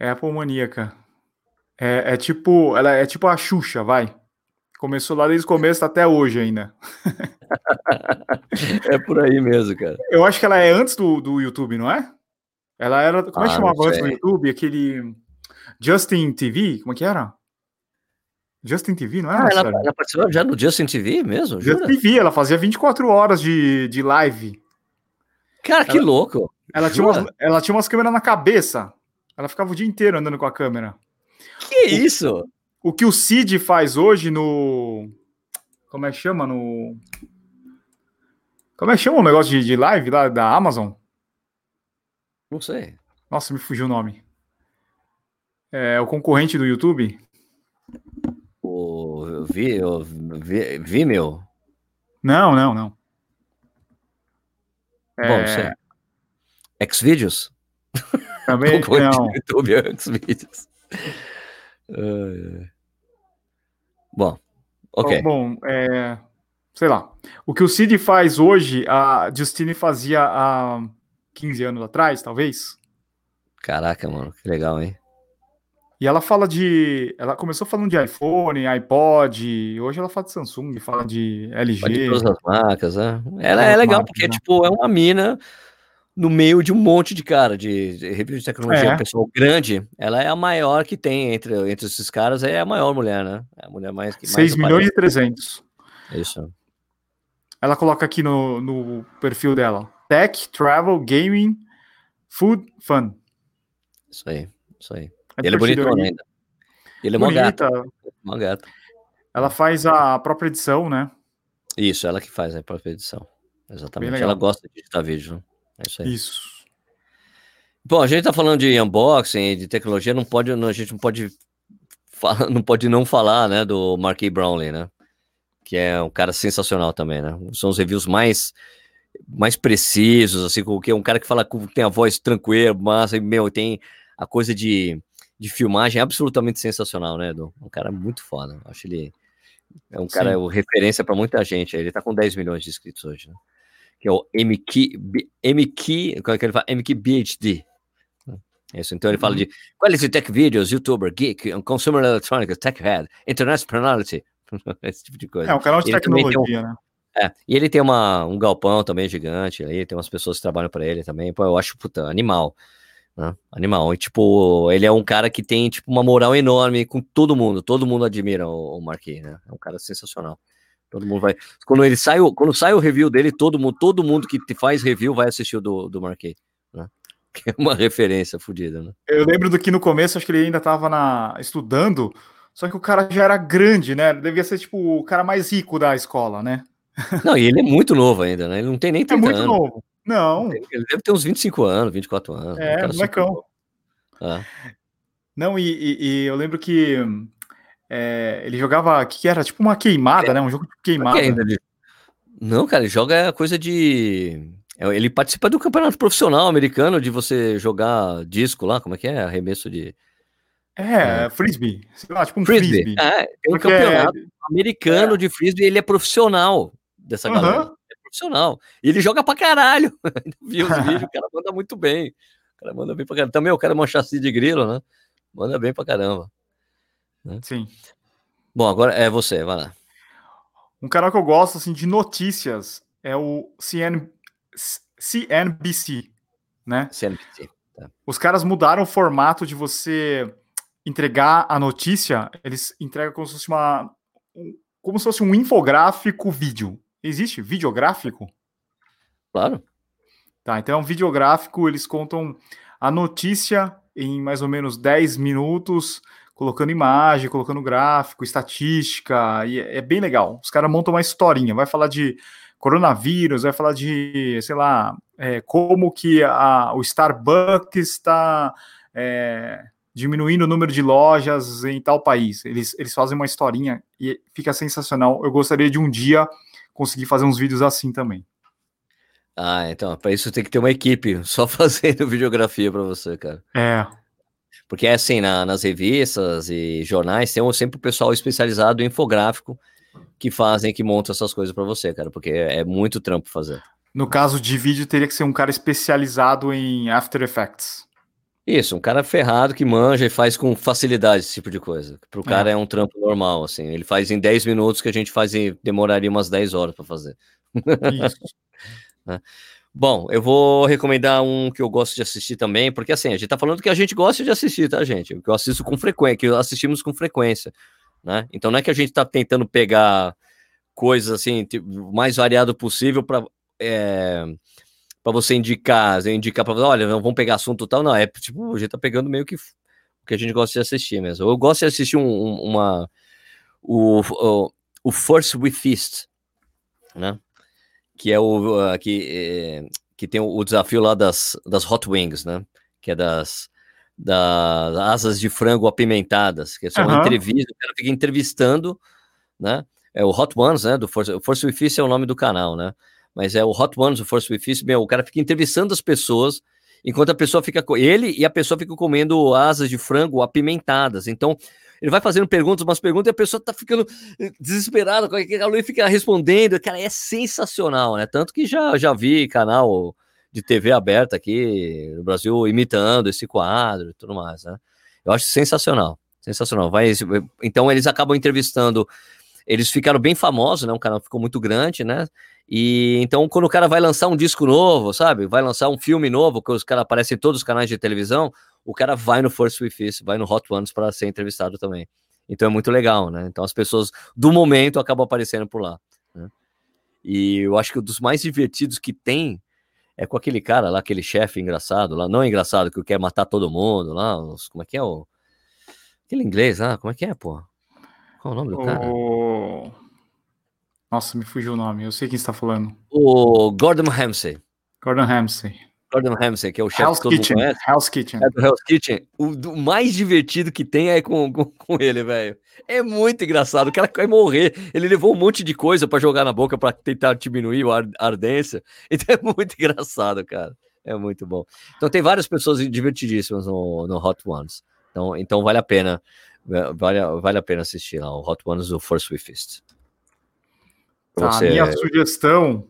É Apple maníaca. É, é tipo, ela é tipo a Xuxa, vai. Começou lá desde o começo até hoje ainda. É por aí mesmo, cara. Eu acho que ela é antes do, do YouTube, não é? Ela era. Como é que Ah, chamava antes do. YouTube? Aquele. Justin TV? Como é que era? Justin TV, não era? Ah, ela, ela participou já no Justin TV mesmo? Justin Jura? TV, ela fazia 24 horas de, de live. Cara, que Ela- louco. Ela tinha, umas, ela tinha umas câmeras na cabeça. Ela ficava o dia inteiro andando com a câmera. Que isso? O que o Cid faz hoje no. Como é que chama? No. Como é que chama o negócio de, de live lá da Amazon? Não sei. Nossa, me fugiu o nome. É o concorrente do YouTube? O Vi, o Vi, Vimeo. Não, não, não. Bom, É, sei. Xvideos? Também não. do YouTube Xvideos. Ai, ai. Bom, ok. Bom, é, sei lá. O que o Cid faz hoje, a Justine fazia há 15 anos atrás, talvez. Caraca, mano, que legal, hein? E ela fala de. Ela começou falando de iPhone, iPod, hoje ela fala de Samsung, fala de LG. Pode todas as marcas, né? Ela é legal, porque, né? tipo, é uma mina no meio de um monte de cara, de, de review de tecnologia, É. pessoal grande. Ela é a maior que tem entre, entre esses caras, é a maior mulher, né? É a mulher mais que mais 6 milhões e 300. aparece. Isso. Ela coloca aqui no, no perfil dela: Tech, Travel, Gaming, Food, Fun. Isso aí, isso aí. É ele é e ainda. Ele é bonita. mó gato. Ela faz a própria edição, né? Isso, ela que faz a própria edição. Exatamente. Ela gosta de editar vídeo, né? É isso aí. Isso. Bom, a gente tá falando de unboxing, de tecnologia, não pode, não- a gente não pode falar, não pode não falar, né, do Marquis Brownlee, né? Que é um cara sensacional também, né? São os reviews mais mais precisos, assim, com que é um cara que fala com tem a voz tranquila, massa, e meu, tem a coisa de, de filmagem absolutamente sensacional, né, Edu? Um cara muito foda. Acho ele é um cara Sim. referência para muita gente. Ele tá com 10 milhões de inscritos hoje, né? Que é o MQ, MQ, como é que ele fala? MQ BHD. Isso, então ele fala de quality tech videos, youtuber, geek, consumer electronics, tech head, internet personality, esse tipo de coisa. É um canal de Ele tem um- tecnologia, né? É, e ele tem uma, um galpão também gigante aí, tem umas pessoas que trabalham para ele também. Pô, eu acho, puta, animal. Né? Animal. E, tipo, ele é um cara que tem, tipo, uma moral enorme com todo mundo. Todo mundo admira o, o Marquis, né? É um cara sensacional. Todo mundo vai. Quando ele sai, o- quando sai o review dele, todo mundo, todo mundo que faz review vai assistir o do, do Marquis, né? Que é uma referência fodida, né? Eu lembro do que no começo, acho que ele ainda estava na... estudando, só que o cara já era grande, né? Devia ser, tipo, o cara mais rico da escola, né? Não, e ele é muito novo ainda, né? Ele não tem nem É 30 muito anos. novo. Não, Ele deve ter uns 25 anos, 24 anos. É, um super molecão. É. não, e, e- e eu lembro que é, ele jogava, que era tipo uma queimada, né? Um jogo de queimada. Não, cara, ele joga coisa de. é, Ele participa do campeonato profissional americano de você jogar disco lá, como é que é? Arremesso de. É, frisbee. Sei lá, tipo um Frisbee. frisbee. É, tem um Porque é- campeonato americano de frisbee, ele é profissional dessa Aham. galera. É profissional. E ele joga pra caralho. Vi os vídeos, o cara manda muito bem. O cara manda bem pra caramba. Também o cara é um chassi de grilo, né? Manda bem pra caramba. Sim. Bom, agora é você, vai lá. Um canal que eu gosto, assim, de notícias é o CN... CNBC, né? CNBC. Os caras mudaram o formato de você entregar a notícia, eles entregam como se fosse uma... um- como se fosse um infográfico vídeo. Existe videográfico? Claro. Tá, então é um videográfico, eles contam a notícia em mais ou menos 10 minutos, colocando imagem, colocando gráfico, estatística, e é é bem legal. Os caras montam uma historinha, vai falar de coronavírus, vai falar de, sei lá, é, como que a- o Starbucks está é, diminuindo o número de lojas em tal país. Eles, eles fazem uma historinha e fica sensacional. Eu gostaria de um dia conseguir fazer uns vídeos assim também. Ah, então, para isso tem que ter uma equipe só fazendo videografia para você, cara. É, Porque é assim, na- nas revistas e jornais tem sempre o pessoal especializado em infográfico que fazem, que montam essas coisas para você, cara, porque é, é muito trampo fazer. No caso de vídeo, teria que ser um cara especializado em After Effects. Isso, um cara ferrado que manja e faz com facilidade esse tipo de coisa. Pro cara é, um trampo normal, assim. Ele faz em 10 minutos que a gente faz em, demoraria umas 10 horas para fazer. Isso. Bom, eu vou recomendar um que eu gosto de assistir também, porque assim, a gente tá falando que a gente gosta de assistir, tá, gente? Que eu assisto com frequência, que assistimos com frequência, né? Então não é que a gente tá tentando pegar coisas assim, tipo, mais variado possível para é, para você indicar, indicar para olha, vamos pegar assunto tal, não, é tipo, a gente tá pegando meio que o que a gente gosta de assistir mesmo. Eu gosto de assistir um, um- uma o, o, o First We Feast, né? Que é o uh, que, eh, que tem o, o desafio lá das, das hot wings, né? Que é das, das asas de frango apimentadas, que são Aham. entrevistas, o cara fica entrevistando, né? É o Hot Ones, né? Do Force, o é o nome do canal, né? Mas é o Hot Ones, o with Fist, meu, o cara fica entrevistando as pessoas, enquanto a pessoa fica, ele e a pessoa ficam comendo asas de frango apimentadas. Então, Ele vai fazendo perguntas, umas perguntas, e a pessoa tá ficando desesperada, a Luiz fica respondendo. Cara, é sensacional, né? Tanto que já, já vi canal de TV aberta aqui no Brasil imitando esse quadro e tudo mais, né? Eu acho sensacional, sensacional. Vai, então eles acabam entrevistando, eles ficaram bem famosos, né? Um canal ficou muito grande, né? E então quando o cara vai lançar um disco novo, sabe? Vai lançar um filme novo, que os caras aparecem em todos os canais de televisão, o cara vai no First With This, vai no Hot Ones para ser entrevistado também. Então é muito legal, né? Então as pessoas do momento acabam aparecendo por lá. Né? E eu acho que um dos mais divertidos que tem é com aquele cara lá, aquele chefe engraçado lá, não engraçado, que quer matar todo mundo lá, os, como é que é o... Aquele inglês lá, como é que é, pô? Qual é o nome do cara? O... Nossa, me fugiu o nome, eu sei quem está falando. O Gordon Ramsay. Gordon Ramsay. Gordon Ramsay, que é o chefe que todo Kitchen. mundo conhece. Hell's Kitchen. É do Hell's Kitchen. O, o, mais divertido que tem é com, com, com ele, velho. É muito engraçado. O cara vai morrer. Ele levou um monte de coisa para jogar na boca para tentar diminuir a ardência. Então é muito engraçado, cara. É muito bom. Então tem várias pessoas divertidíssimas no, no Hot Ones. Então, então vale a pena. Vale, vale a pena assistir lá, o Hot Ones do Force Fist. Tá, Você... A minha sugestão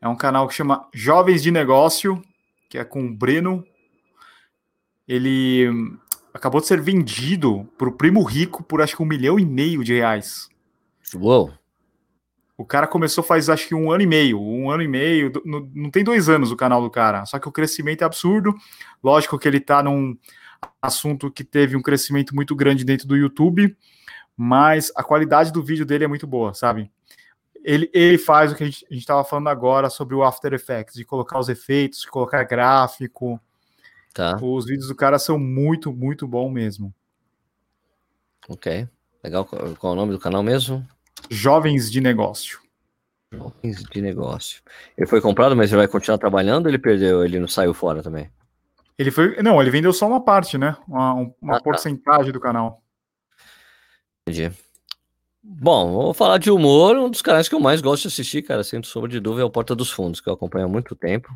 é um canal que chama Jovens de Negócio que é com o Breno. Ele acabou de ser vendido para o primo rico por acho que um milhão e meio de reais. Uou! O cara começou faz acho que um ano e meio, um ano e meio, não, não tem dois anos o canal do cara, só que o crescimento é absurdo. Lógico que ele está num assunto que teve um crescimento muito grande dentro do YouTube, mas a qualidade do vídeo dele é muito boa, sabe? Ele, ele faz o que a gente estava falando agora sobre o After Effects, de colocar os efeitos, de colocar gráfico. Tá. Os vídeos do cara são muito, muito bom mesmo. Ok. Legal. Qual é o nome do canal mesmo? Jovens de Negócio. Jovens de Negócio. Ele foi comprado, mas ele vai continuar trabalhando ou ele perdeu? Ele não saiu fora também? Ele foi. Não, ele vendeu só uma parte, né? Uma, uma ah, tá. porcentagem tá. do canal. Entendi. Bom, vou falar de humor. Um dos canais que eu mais gosto de assistir, cara, sem sombra de dúvida, é o Porta dos Fundos, que eu acompanho há muito tempo.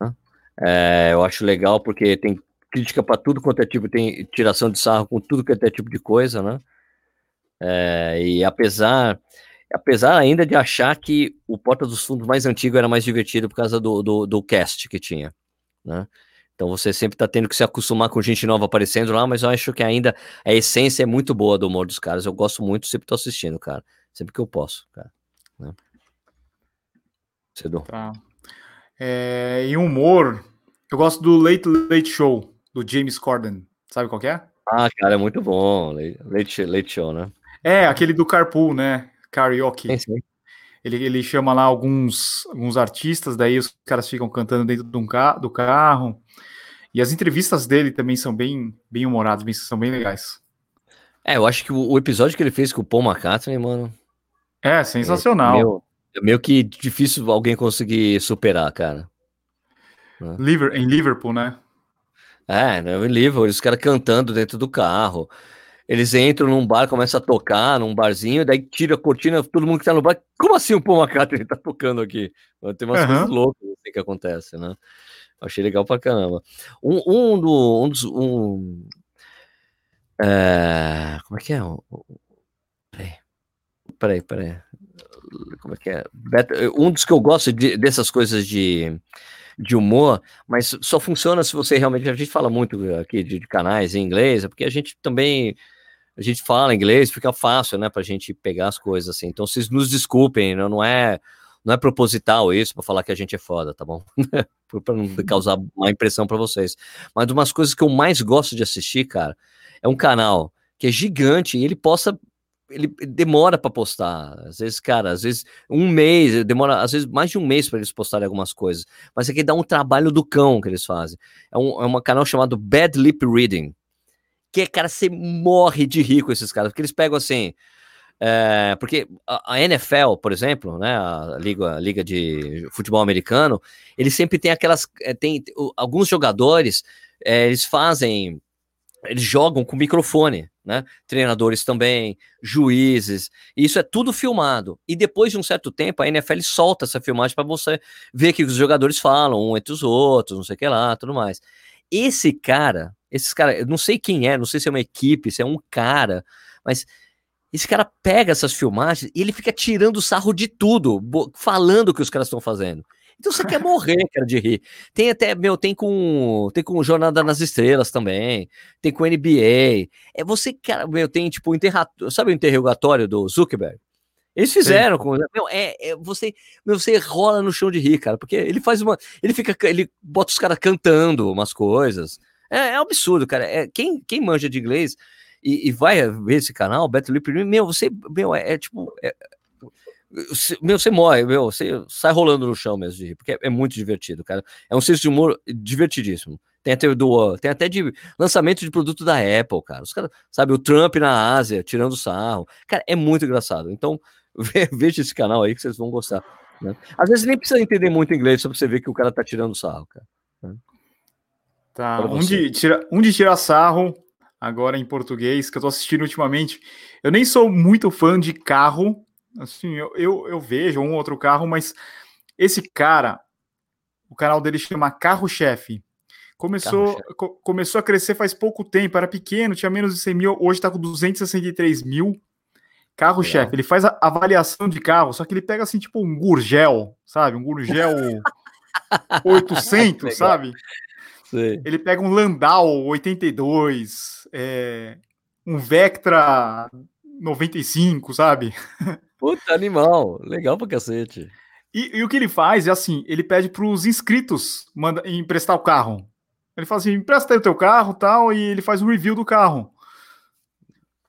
Né? É, eu acho legal porque tem crítica para tudo quanto é tipo, tem tiração de sarro com tudo quanto é tipo de coisa, né? É, e apesar, apesar ainda de achar que o Porta dos Fundos mais antigo era mais divertido por causa do, do, do cast que tinha, né? Então você sempre está tendo que se acostumar com gente nova aparecendo lá, mas eu acho que ainda a essência é muito boa do humor dos caras. Eu gosto muito, sempre estou assistindo, cara. Sempre que eu posso, cara. Né? Cedo. Tá. É, em humor, eu gosto do Late Late Show, do James Corden. Sabe qual é? Ah, cara, é muito bom. Late, late Show, né? É, aquele do Carpool, né? Karaoke. Sim, sim. Ele, ele chama lá alguns, alguns artistas, daí os caras ficam cantando dentro de um ca do carro. E as entrevistas dele também são bem, bem humoradas, bem, são bem legais. É, eu acho que o, o, episódio que ele fez com o Paul McCartney, mano. É, sensacional. É meio, é meio que difícil alguém conseguir superar, cara. Né? Liver, em Liverpool, né? É, em Liverpool, os caras cantando dentro do carro. Eles entram num bar, começam a tocar num barzinho, daí tira a cortina, todo mundo que tá no bar. Como assim o Paul McCartney tá tocando aqui? Tem umas uhum. coisas loucas assim que acontecem, né? Achei legal pra caramba. Um, um, do, um dos. Um, é, como é que é? Peraí, peraí, peraí. Como é que é? Um dos que eu gosto de, dessas coisas de, de humor, mas só funciona se você realmente. A gente fala muito aqui de, de canais em inglês, é porque a gente também a gente fala inglês, fica fácil, né, pra gente pegar as coisas assim. Então, vocês nos desculpem, não é não é proposital isso para falar que a gente é foda, tá bom? para não causar má impressão para vocês. Mas uma das coisas que eu mais gosto de assistir, cara, é um canal que é gigante e ele possa ele demora para postar. Às vezes, cara, às vezes um mês, demora às vezes mais de um mês para eles postarem algumas coisas. Mas aqui dá um trabalho do cão que eles fazem. É um, é um canal chamado Bad Lip Reading. Que, cara, você morre de rir com esses caras. Porque eles pegam assim. É, porque a, NFL, por exemplo, né, a liga, a liga de futebol americano, ele sempre tem aquelas, tem alguns jogadores, é, eles fazem, eles jogam com microfone, né? Treinadores também, juízes, isso é tudo filmado. E depois de um certo tempo, a NFL solta essa filmagem para você ver que os jogadores falam um entre os outros, não sei o que lá, tudo mais. Esse cara, Esses caras, eu não sei quem é, não sei se é uma equipe, se é um cara, mas esse cara pega essas filmagens e ele fica tirando sarro de tudo, falando o que os caras estão fazendo. Então você quer morrer, cara, de rir. Tem até, meu, tem com tem com Jornada nas Estrelas também, tem com NBA. É você, cara, meu, tem tipo o interrogatório, sabe o interrogatório do Zuckerberg? Eles fizeram com. Meu, é, é, você, meu, você rola no chão de rir, cara, porque ele faz uma. Ele fica. Ele bota os caras cantando umas coisas. É, é absurdo, cara. É, quem, quem manja de inglês e, e vai ver esse canal, Beto Lip, meu, você. Meu, é, é tipo. É, meu, você morre, meu, você sai rolando no chão mesmo de rir, porque é, é muito divertido, cara. É um senso de humor divertidíssimo. Tem até, do, tem até de lançamento de produto da Apple, cara. Os caras, sabe, o Trump na Ásia, tirando sarro. Cara, é muito engraçado. Então, veja esse canal aí que vocês vão gostar. Né? Às vezes nem precisa entender muito inglês só pra você ver que o cara tá tirando sarro, cara. Tá, um de, tira, um de tirar sarro, agora em português, que eu tô assistindo ultimamente. Eu nem sou muito fã de carro, assim, eu, eu, eu vejo um outro carro, mas esse cara, o canal dele chama Carro Chefe. Começou, Carro co começou a crescer faz pouco tempo, era pequeno, tinha menos de 100 mil, hoje está com 263 mil. Carro-chefe, ele faz a avaliação de carro, só que ele pega assim, tipo um Gurgel, sabe? Um Gurgel 800, sabe? Ele pega um Landau 82, é, um Vectra 95, sabe? Puta animal, legal pra cacete. E, e o que ele faz é assim: ele pede para os inscritos manda, emprestar o carro. Ele fala assim: empresta aí o teu carro tal, e ele faz um review do carro.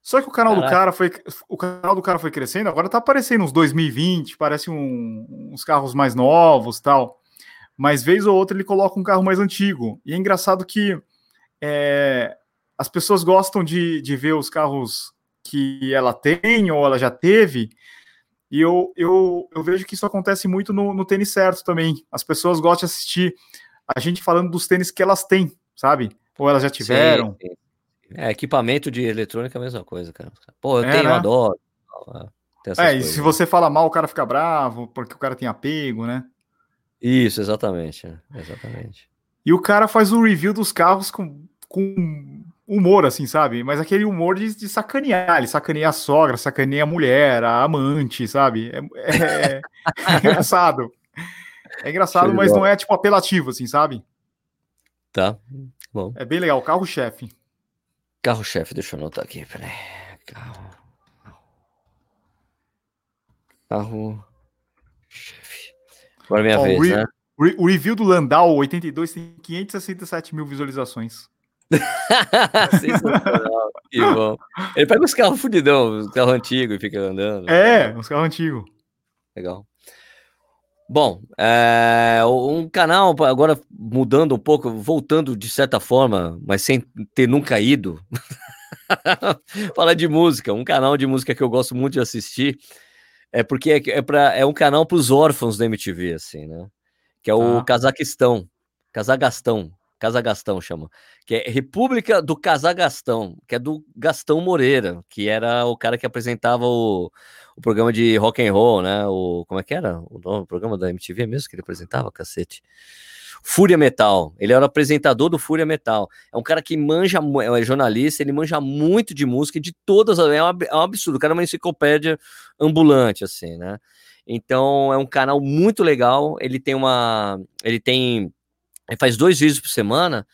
Só que o canal Caraca. do cara foi o canal do cara foi crescendo, agora tá aparecendo uns 2020, parece um, uns carros mais novos, tal. Mas vez ou outra ele coloca um carro mais antigo. E é engraçado que é, as pessoas gostam de, de ver os carros que ela tem ou ela já teve. E eu, eu, eu vejo que isso acontece muito no, no tênis certo também. As pessoas gostam de assistir a gente falando dos tênis que elas têm, sabe? Ou elas já tiveram. Sim. É, equipamento de eletrônica é a mesma coisa, cara. Pô, eu é, tenho, né? adoro. É, e se você fala mal, o cara fica bravo, porque o cara tem apego, né? Isso, exatamente. É, exatamente. E o cara faz o review dos carros com, com humor, assim, sabe? Mas aquele humor de, de sacanear. Ele sacaneia a sogra, sacaneia a mulher, a amante, sabe? É, é, é engraçado. É engraçado, mas não é, tipo, apelativo, assim, sabe? Tá, bom. É bem legal, carro-chefe. Carro-chefe, deixa eu anotar aqui, peraí. Carro. Carro-chefe. Agora é minha Ó, vez, o né? O review do Landau 82 tem 567 mil visualizações. Sensacional, que bom. Ele pega os carros fudidão, os carros antigos e fica andando. É, os carros antigos. Legal. Bom, é, um canal, agora mudando um pouco, voltando de certa forma, mas sem ter nunca ido. Falar de música, um canal de música que eu gosto muito de assistir, é porque é, é, pra, é um canal para os órfãos da MTV, assim, né? Que é o ah. Cazaquistão, Casagastão, Casagastão chama, que é República do Casagastão, que é do Gastão Moreira, que era o cara que apresentava o, o programa de rock and roll, né? O como é que era? O, o programa da MTV mesmo que ele apresentava, cacete. Fúria Metal. Ele era apresentador do Fúria Metal. É um cara que manja, é jornalista, ele manja muito de música, de todas. É um, é um absurdo. O cara é uma enciclopédia ambulante, assim, né? Então é um canal muito legal. Ele tem uma. Ele tem. Ele faz dois vídeos por semana.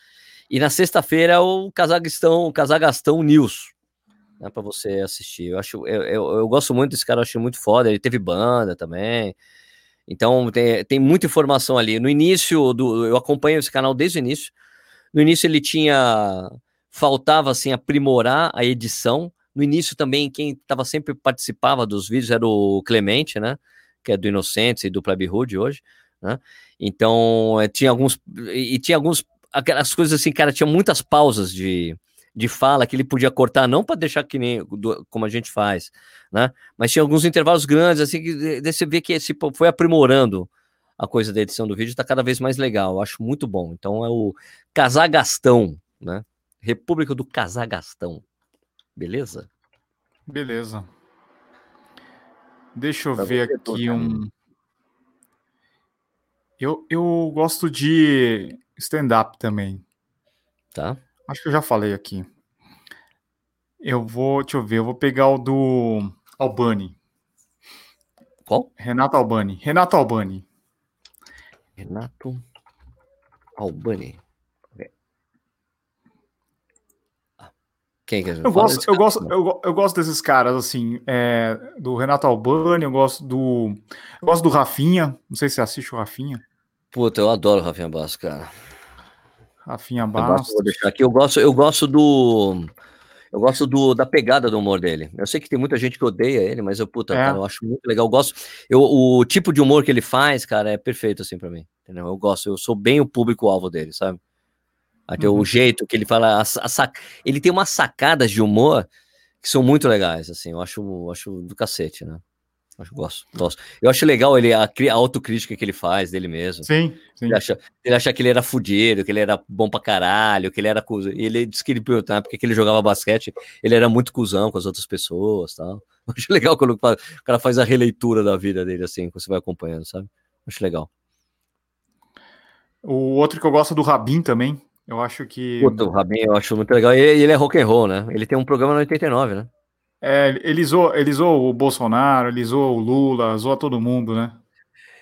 E na sexta-feira é o Cazaquistão, o Casagastão News né, para você assistir. Eu acho, eu, eu, eu, gosto muito desse cara, eu acho muito foda. Ele teve banda também. Então tem, tem muita informação ali. No início do, eu acompanho esse canal desde o início. No início ele tinha faltava assim aprimorar a edição. No início também quem estava sempre participava dos vídeos era o Clemente, né? Que é do Inocentes e do Plebe Hood hoje, né? Então eh, tinha alguns e tinha alguns aquelas coisas assim, cara, tinha muitas pausas de de fala que ele podia cortar, não para deixar que nem do, como a gente faz, né? Mas tinha alguns intervalos grandes, assim, que você vê que esse, foi aprimorando a coisa da edição do vídeo, está cada vez mais legal, eu acho muito bom. Então é o Casagastão, né? República do Casagastão. Beleza? Beleza. Deixa eu ver aqui um. Eu, eu gosto de stand-up também. Tá. Acho que eu já falei aqui. Eu vou, deixa eu ver, eu vou pegar o do Albani. Qual? Renato Albani. Renato Albani. Renato Albani. Ah, Quem que Eu gosto, eu, gosto, eu, eu gosto desses caras, assim, é, do Renato Albani, eu gosto do. Eu gosto do Rafinha. Não sei se você assiste o Rafinha. Puta, eu adoro o Rafinha Bastos, cara. Rafinha Eu gosto, Bastos. vou deixar aqui. Eu gosto, eu gosto do. Eu gosto do, da pegada do humor dele. Eu sei que tem muita gente que odeia ele, mas eu, puta, É. cara, eu acho muito legal. Eu gosto. Eu, o tipo de humor que ele faz, cara, é perfeito, assim, pra mim. Entendeu? Eu gosto, eu sou bem o público-alvo dele, sabe? Até Uhum. o jeito que ele fala. a a sac- Ele tem umas sacadas de humor que são muito legais, assim. Eu acho, acho do cacete, né? Acho, gosto, gosto. Eu acho legal ele, a, a autocrítica que ele faz dele mesmo. Sim, sim. Ele acha, ele acha que ele era fudido, que ele era bom pra caralho, que ele era cuzão. Ele disse que ele perguntava porque que ele jogava basquete, ele era muito cuzão com as outras pessoas tal. Eu acho legal quando o cara faz a releitura da vida dele, assim, que você vai acompanhando, sabe? Acho legal. O outro que eu gosto é do Rabin também. Eu acho que. Puta, o Rabin eu acho muito legal. E ele, ele é rock and roll, né? Ele tem um programa no 89, né? É, ele zoa, ele zoa o Bolsonaro, ele zoa o Lula, zoa todo mundo, né?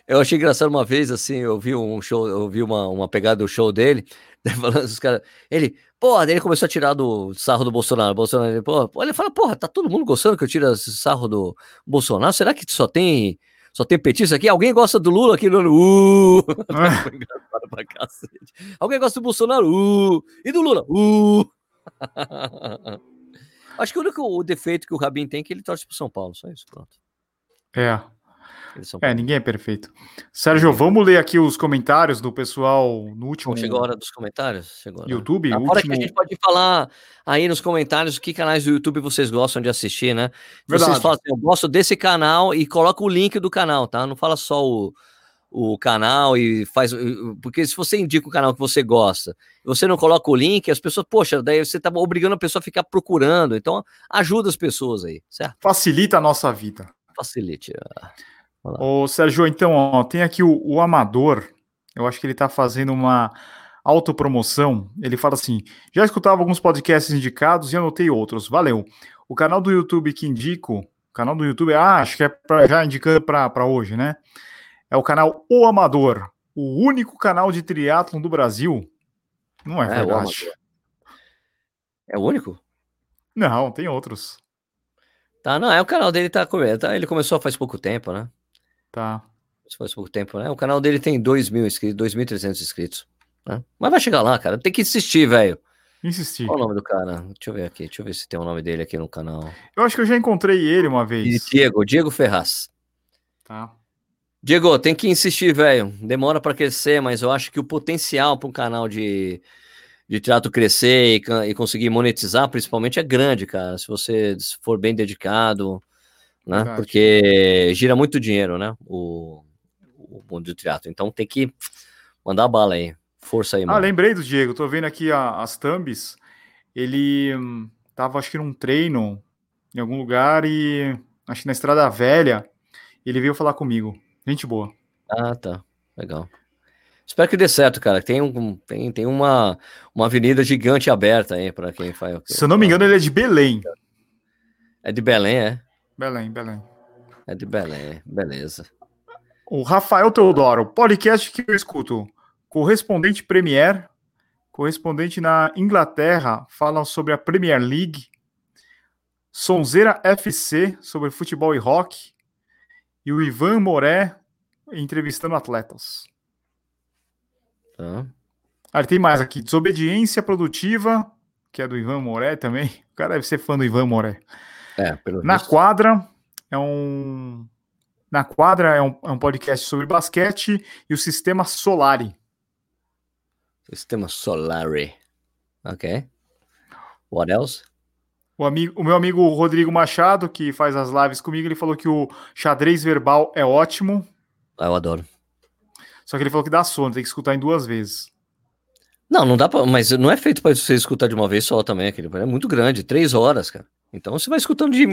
Eu achei engraçado uma vez, assim, eu vi um show, eu vi uma, uma pegada do show dele, falando os caras, ele, porra, daí ele começou a tirar do sarro do Bolsonaro, Bolsonaro, ele, porra, ele fala, porra, tá todo mundo gostando que eu tire esse sarro do Bolsonaro, será que só tem, só tem petista aqui? Alguém gosta do Lula aqui no, uh, cacete. Alguém gosta do Bolsonaro, uh, e do Lula, uh. Acho que o único o defeito que o Rabin tem é que ele torce pro São Paulo, só isso, pronto. É, é é, ninguém é perfeito. Sérgio, vamos ler aqui os comentários do pessoal no último chegou a hora dos comentários? Chegou, né? YouTube. Ah, último... Fora que a gente pode falar aí nos comentários que canais do YouTube vocês gostam de assistir, né? Vocês Verdade. falam assim, eu gosto desse canal e coloca o link do canal, tá? Não fala só o, o canal e faz. Porque se você indica o canal que você gosta e você não coloca o link, as pessoas, poxa, daí você tá obrigando a pessoa a ficar procurando. Então, ajuda as pessoas aí, certo? Facilita a nossa vida. Facilite. ah. Ô, Sérgio, então, ó, tem aqui o, o Amador. Eu acho que ele tá fazendo uma autopromoção. Ele fala assim: já escutava alguns podcasts indicados e anotei outros. Valeu. O canal do YouTube que indico, o canal do YouTube, ah, acho que é pra, já indicando para hoje, né? É o canal O Amador, o único canal de triatlon do Brasil. Não é, É, verdade. É o único? Não, tem outros. Tá, não, é o canal dele tá, tá ele começou faz pouco tempo, né? Tá. Faz pouco tempo, né? O canal dele tem 2 mil inscritos, 2.300 inscritos. Né? Mas vai chegar lá, cara. Tem que insistir, velho. Insistir. Qual o nome do cara? Deixa eu ver aqui. Deixa eu ver se tem o nome dele aqui no canal. Eu acho que eu já encontrei ele uma vez. Diego, Diego Ferraz. Tá. Diego, tem que insistir, velho. Demora pra crescer, mas eu acho que o potencial para um canal de, de teatro crescer e, e conseguir monetizar, principalmente, é grande, cara. Se você for bem dedicado, né? Verdade. Porque gira muito dinheiro, né? O, o mundo do teatro. Então tem que mandar bala aí. Força aí, Ah, mano. lembrei do Diego, tô vendo aqui a- as thumbs. Ele hum, tava, acho que num treino em algum lugar e acho que na Estrada Velha. Ele veio falar comigo. Gente boa. Ah, tá. Legal. Espero que dê certo, cara. Tem, um, tem, tem uma, uma avenida gigante aberta aí para quem faz. Se eu não me engano, ele é de Belém. É de Belém, é? Belém, Belém. É de Belém, beleza. O Rafael Teodoro, podcast que eu escuto. Correspondente Premier, correspondente na Inglaterra, falam sobre a Premier League. Sonzeira FC, sobre futebol e rock. E o Ivan Moré entrevistando atletas. Tá. Ah, tem mais aqui. Desobediência produtiva, que é do Ivan Moré também. O cara deve ser fã do Ivan Moré. É, pelo Na visto. quadra é um. Na quadra é um, é um podcast sobre basquete e o sistema Solari. Sistema Solari. Ok. What else? O, amigo, o meu amigo Rodrigo Machado, que faz as lives comigo, ele falou que o xadrez verbal é ótimo, Ah, eu adoro. só que ele falou que dá sono, tem que escutar em duas vezes. Não, não dá pra. Mas não é feito pra você escutar de uma vez só também, aquele. É muito grande, três horas, cara. Então você vai escutando de.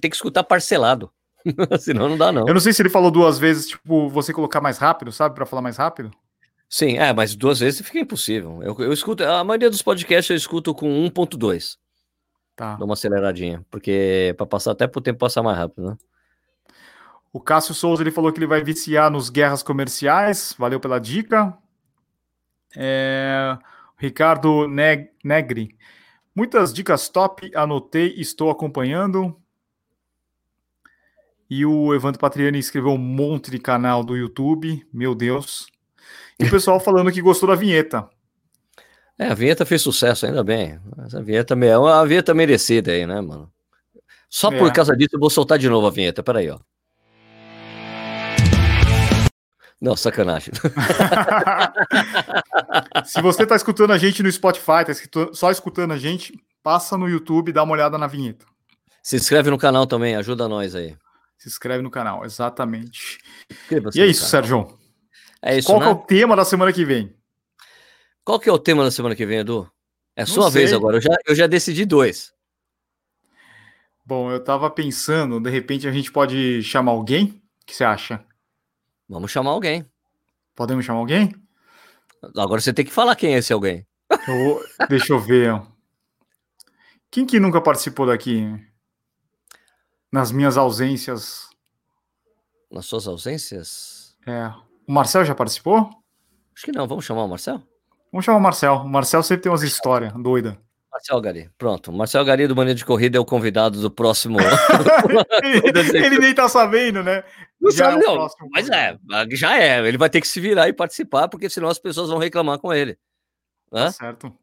Tem que escutar parcelado. Senão não dá, não. Eu não sei se ele falou duas vezes, tipo, você colocar mais rápido, sabe, Pra falar mais rápido. Sim, é, mas duas vezes fica impossível. Eu, eu escuto, a maioria dos podcasts eu escuto com 1.2. Tá. Dá uma aceleradinha, porque para passar até pro tempo passar mais rápido, né? O Cássio Souza ele falou que ele vai viciar nos guerras comerciais. Valeu pela dica. É... Ricardo Neg Negri. Muitas dicas top, anotei, estou acompanhando. E o Evandro Patriani escreveu um monte de canal do YouTube, meu Deus. E o pessoal falando que gostou da vinheta. É, a vinheta fez sucesso, ainda bem. Essa vinheta é uma vinheta merecida aí, né, mano? Só é. por causa disso eu vou soltar de novo a vinheta. Peraí, ó. Não, sacanagem. Se você está escutando a gente no Spotify, tá só escutando a gente, passa no YouTube e dá uma olhada na vinheta. Se inscreve no canal também, ajuda nós aí. Se inscreve no canal, exatamente. E é isso, Sérgio. É isso, Qual né? é o tema da semana que vem? Qual que é o tema da semana que vem, Edu? É sua vez agora. Eu já, eu já decidi dois. Bom, eu tava pensando, de repente a gente pode chamar alguém? O que você acha? Vamos chamar alguém. Podemos chamar alguém? Agora você tem que falar quem é esse alguém. Eu, deixa eu ver. Quem que nunca participou daqui? Nas minhas ausências. Nas suas ausências? É. O Marcel já participou? Acho que não. Vamos chamar o Marcel? Vamos chamar o Marcel. O Marcel sempre tem umas histórias doidas. Marcel Gari, pronto. Marcel Gari do Mania de Corrida é o convidado do próximo. ele, ele, nem tá sabendo, né? Não já sabe, é não. Mas é, já é. Ele vai ter que se virar e participar, porque senão as pessoas vão reclamar com ele. Né? Tá certo.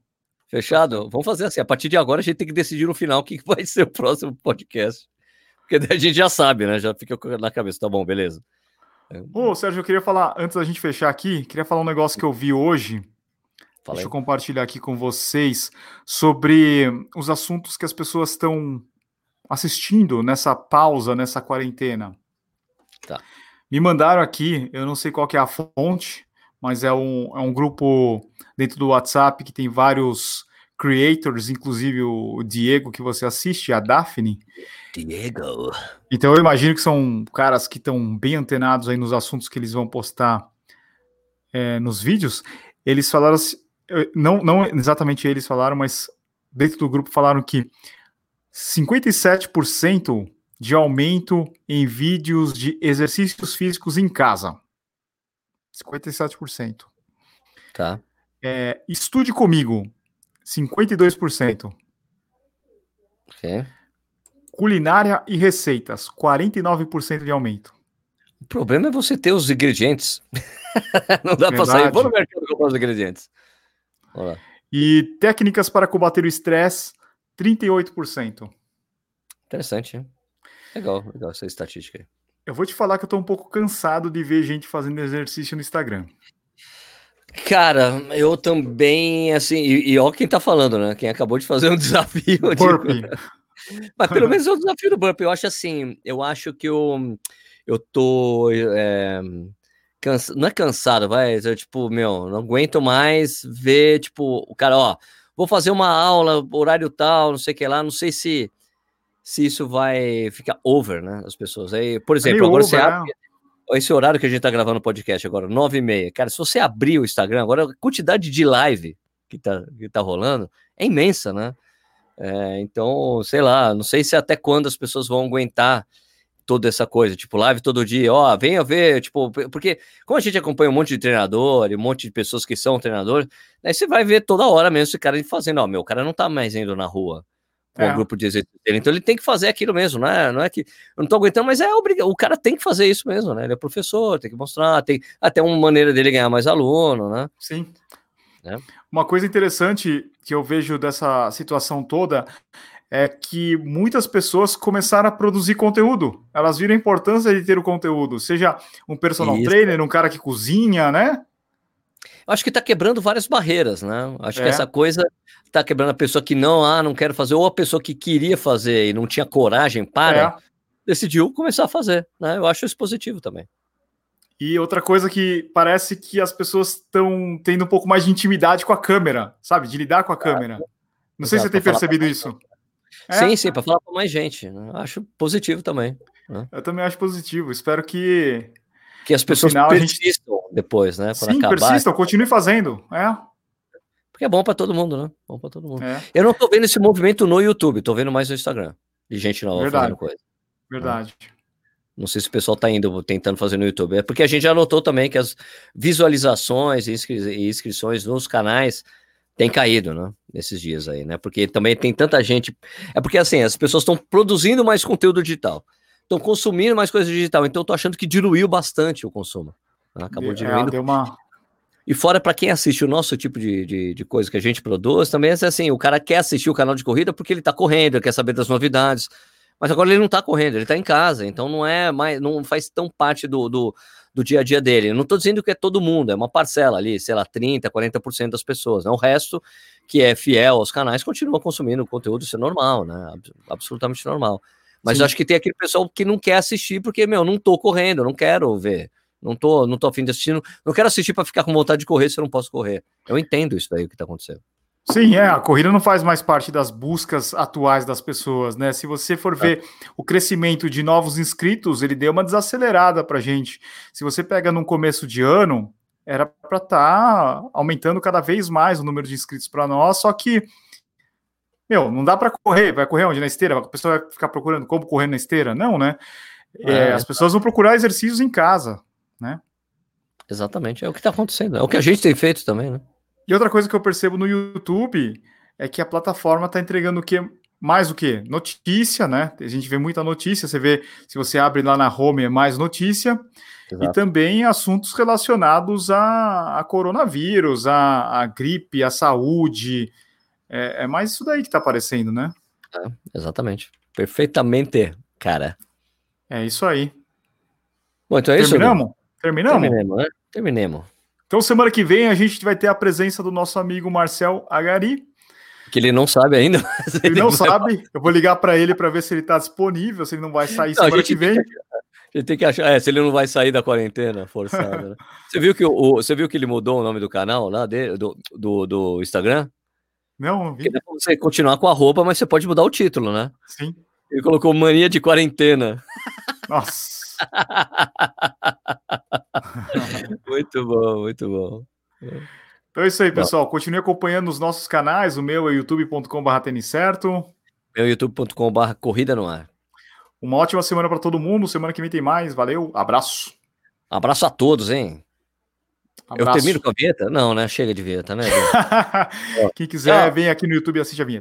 Fechado? Vamos fazer assim. A partir de agora, a gente tem que decidir no final o que vai ser o próximo podcast. Porque daí a gente já sabe, né? Já fica na cabeça. Tá bom, beleza. Ô, Sérgio, eu queria falar, antes da gente fechar aqui, queria falar um negócio que eu vi hoje Fala Deixa eu compartilhar aqui com vocês sobre os assuntos que as pessoas estão assistindo nessa pausa, nessa quarentena. Tá. Me mandaram aqui, eu não sei qual que é a fonte, mas é um, é um grupo dentro do WhatsApp que tem vários creators, inclusive o Diego que você assiste, a Daphne. Diego. Então eu imagino que são caras que estão bem antenados aí nos assuntos que eles vão postar é, nos vídeos. Eles falaram não, não exatamente eles falaram, mas dentro do grupo falaram que 57% de aumento em vídeos de exercícios físicos em casa. 57%. Tá. É, estude comigo. 52%. Ok. Culinária e receitas. 49% de aumento. O problema é você ter os ingredientes. Não dá para sair. Vou no mercado comprar os ingredientes. Olá. E técnicas para combater o estresse, 38%. Interessante, hein? Legal, legal essa estatística aí. Eu vou te falar que eu tô um pouco cansado de ver gente fazendo exercício no Instagram. Cara, eu também, assim, e, e ó quem tá falando, né? Quem acabou de fazer um desafio. Burpee. Mas pelo menos é o desafio do burpee. Eu acho assim, eu acho que eu, eu tô é, cansa, não é cansado, vai, eu, tipo, meu, não aguento mais ver, tipo, o cara, ó, vou fazer uma aula, horário tal, não sei o que lá, não sei se se isso vai ficar over, né, as pessoas. Aí, por exemplo, agora over, você abre é. esse horário que a gente tá gravando o podcast agora, nove e meia, cara, se você abrir o Instagram agora, a quantidade de live que tá, que tá rolando é imensa, né? É, então, sei lá, não sei se até quando as pessoas vão aguentar toda essa coisa, tipo, live todo dia, ó, venha ver, tipo, porque como a gente acompanha um monte de treinador e um monte de pessoas que são treinadores, aí você vai ver toda hora mesmo esse cara fazendo, ó, meu, o cara não tá mais indo na rua com é. um grupo de exercício dele, então ele tem que fazer aquilo mesmo, né? Não é que eu não tô aguentando, mas é obrigado, o cara tem que fazer isso mesmo, né? Ele é professor, tem que mostrar, tem até uma maneira dele ganhar mais aluno, né? Sim. É. Uma coisa interessante que eu vejo dessa situação toda é que muitas pessoas começaram a produzir conteúdo. Elas viram a importância de ter o conteúdo, seja um personal Isso. trainer, um cara que cozinha, né? Acho que está quebrando várias barreiras, né? Acho é. que essa coisa está quebrando a pessoa que não, ah, não quero fazer, ou a pessoa que queria fazer e não tinha coragem para, é. decidiu começar a fazer, né? Eu acho isso positivo também. E outra coisa que parece que as pessoas estão tendo um pouco mais de intimidade com a câmera, sabe? De lidar com a câmera. Não Exato, sei se você tem percebido isso. É. Sim, sim, para falar para mais gente. Né? Acho positivo também. Né? Eu também acho positivo. Espero que que as pessoas final, persistam gente... depois, né? Quando Sim, acabar. persistam, continue fazendo. É. Porque é bom para todo mundo, né? Bom para todo mundo. É. Eu não tô vendo esse movimento no YouTube, tô vendo mais no Instagram. De gente nova Verdade. fazendo coisa. Verdade. É. Não sei se o pessoal está indo tentando fazer no YouTube. É porque a gente já notou também que as visualizações e, inscri e inscrições nos canais têm caído, né? Nesses dias aí, né? Porque também tem tanta gente. É porque assim, as pessoas estão produzindo mais conteúdo digital, estão consumindo mais coisa digital. Então, eu tô achando que diluiu bastante o consumo. Né? Acabou é, diluindo. deu uma... E fora para quem assiste o nosso tipo de, de, de, coisa que a gente produz, também é assim, o cara quer assistir o canal de corrida porque ele está correndo, quer saber das novidades. Mas agora ele não está correndo, ele está em casa, então não é mais, não faz tão parte do, do, do dia a dia dele. Eu não estou dizendo que é todo mundo, é uma parcela ali, sei lá, 30, 40% das pessoas. Né? O resto, que é fiel aos canais, continua consumindo conteúdo, isso é normal, né? Absolutamente normal. Mas eu acho que tem aquele pessoal que não quer assistir porque, meu, não tô correndo, não quero ver. Não tô, não tô afim de assistir, não quero assistir para ficar com vontade de correr se eu não posso correr. Eu entendo isso daí o que está acontecendo. Sim, é, a corrida não faz mais parte das buscas atuais das pessoas, né? Se você for é. ver o crescimento de novos inscritos, ele deu uma desacelerada para gente. Se você pega num começo de ano, era para estar tá aumentando cada vez mais o número de inscritos para nós, só que meu, não dá para correr, vai correr onde na esteira? A pessoa vai ficar procurando como correr na esteira? Não, né? É, é, as pessoas vão procurar exercícios em casa, né? Exatamente, é o que está acontecendo, é o que a gente tem feito também, né? E outra coisa que eu percebo no YouTube é que a plataforma está entregando o que mais o que? Notícia, né? A gente vê muita notícia, você vê, se você abre lá na home, é mais notícia. Exato. E também assuntos relacionados a, a coronavírus, a, a, gripe, a saúde. É, é, mais isso daí que está aparecendo, né? É, exatamente. Perfeitamente, cara. É isso aí. Bom, então é Terminamos? isso. Terminamos? Terminemos, né? Terminemos. Então, semana que vem, a gente vai ter a presença do nosso amigo Marcel Agari. Que ele não sabe ainda. Ele, ele não sabe. Eu vou ligar para ele para ver se ele está disponível, se ele não vai sair não, semana que vem. A gente tem que achar, é, se ele não vai sair da quarentena forçada. Né? Você viu que o, você viu que ele mudou o nome do canal lá dele, do, do, do Instagram? Não, não vi. Porque dá pra você continuar com a roupa, mas você pode mudar o título, né? Sim. Ele colocou mania de quarentena. Nossa. muito bom, muito bom. Então é isso aí, pessoal. Bom. Continue acompanhando os nossos canais. O meu é youtube.com.br tênis certo. Meu youtube.com.br corrida no ar. Uma ótima semana para todo mundo. Semana que vem tem mais. Valeu, abraço. Abraço a todos, hein? Abraço. Eu termino com a vinheta? Não, né? Chega de vinheta, né? Quem quiser, vem aqui no YouTube e assiste a vinheta.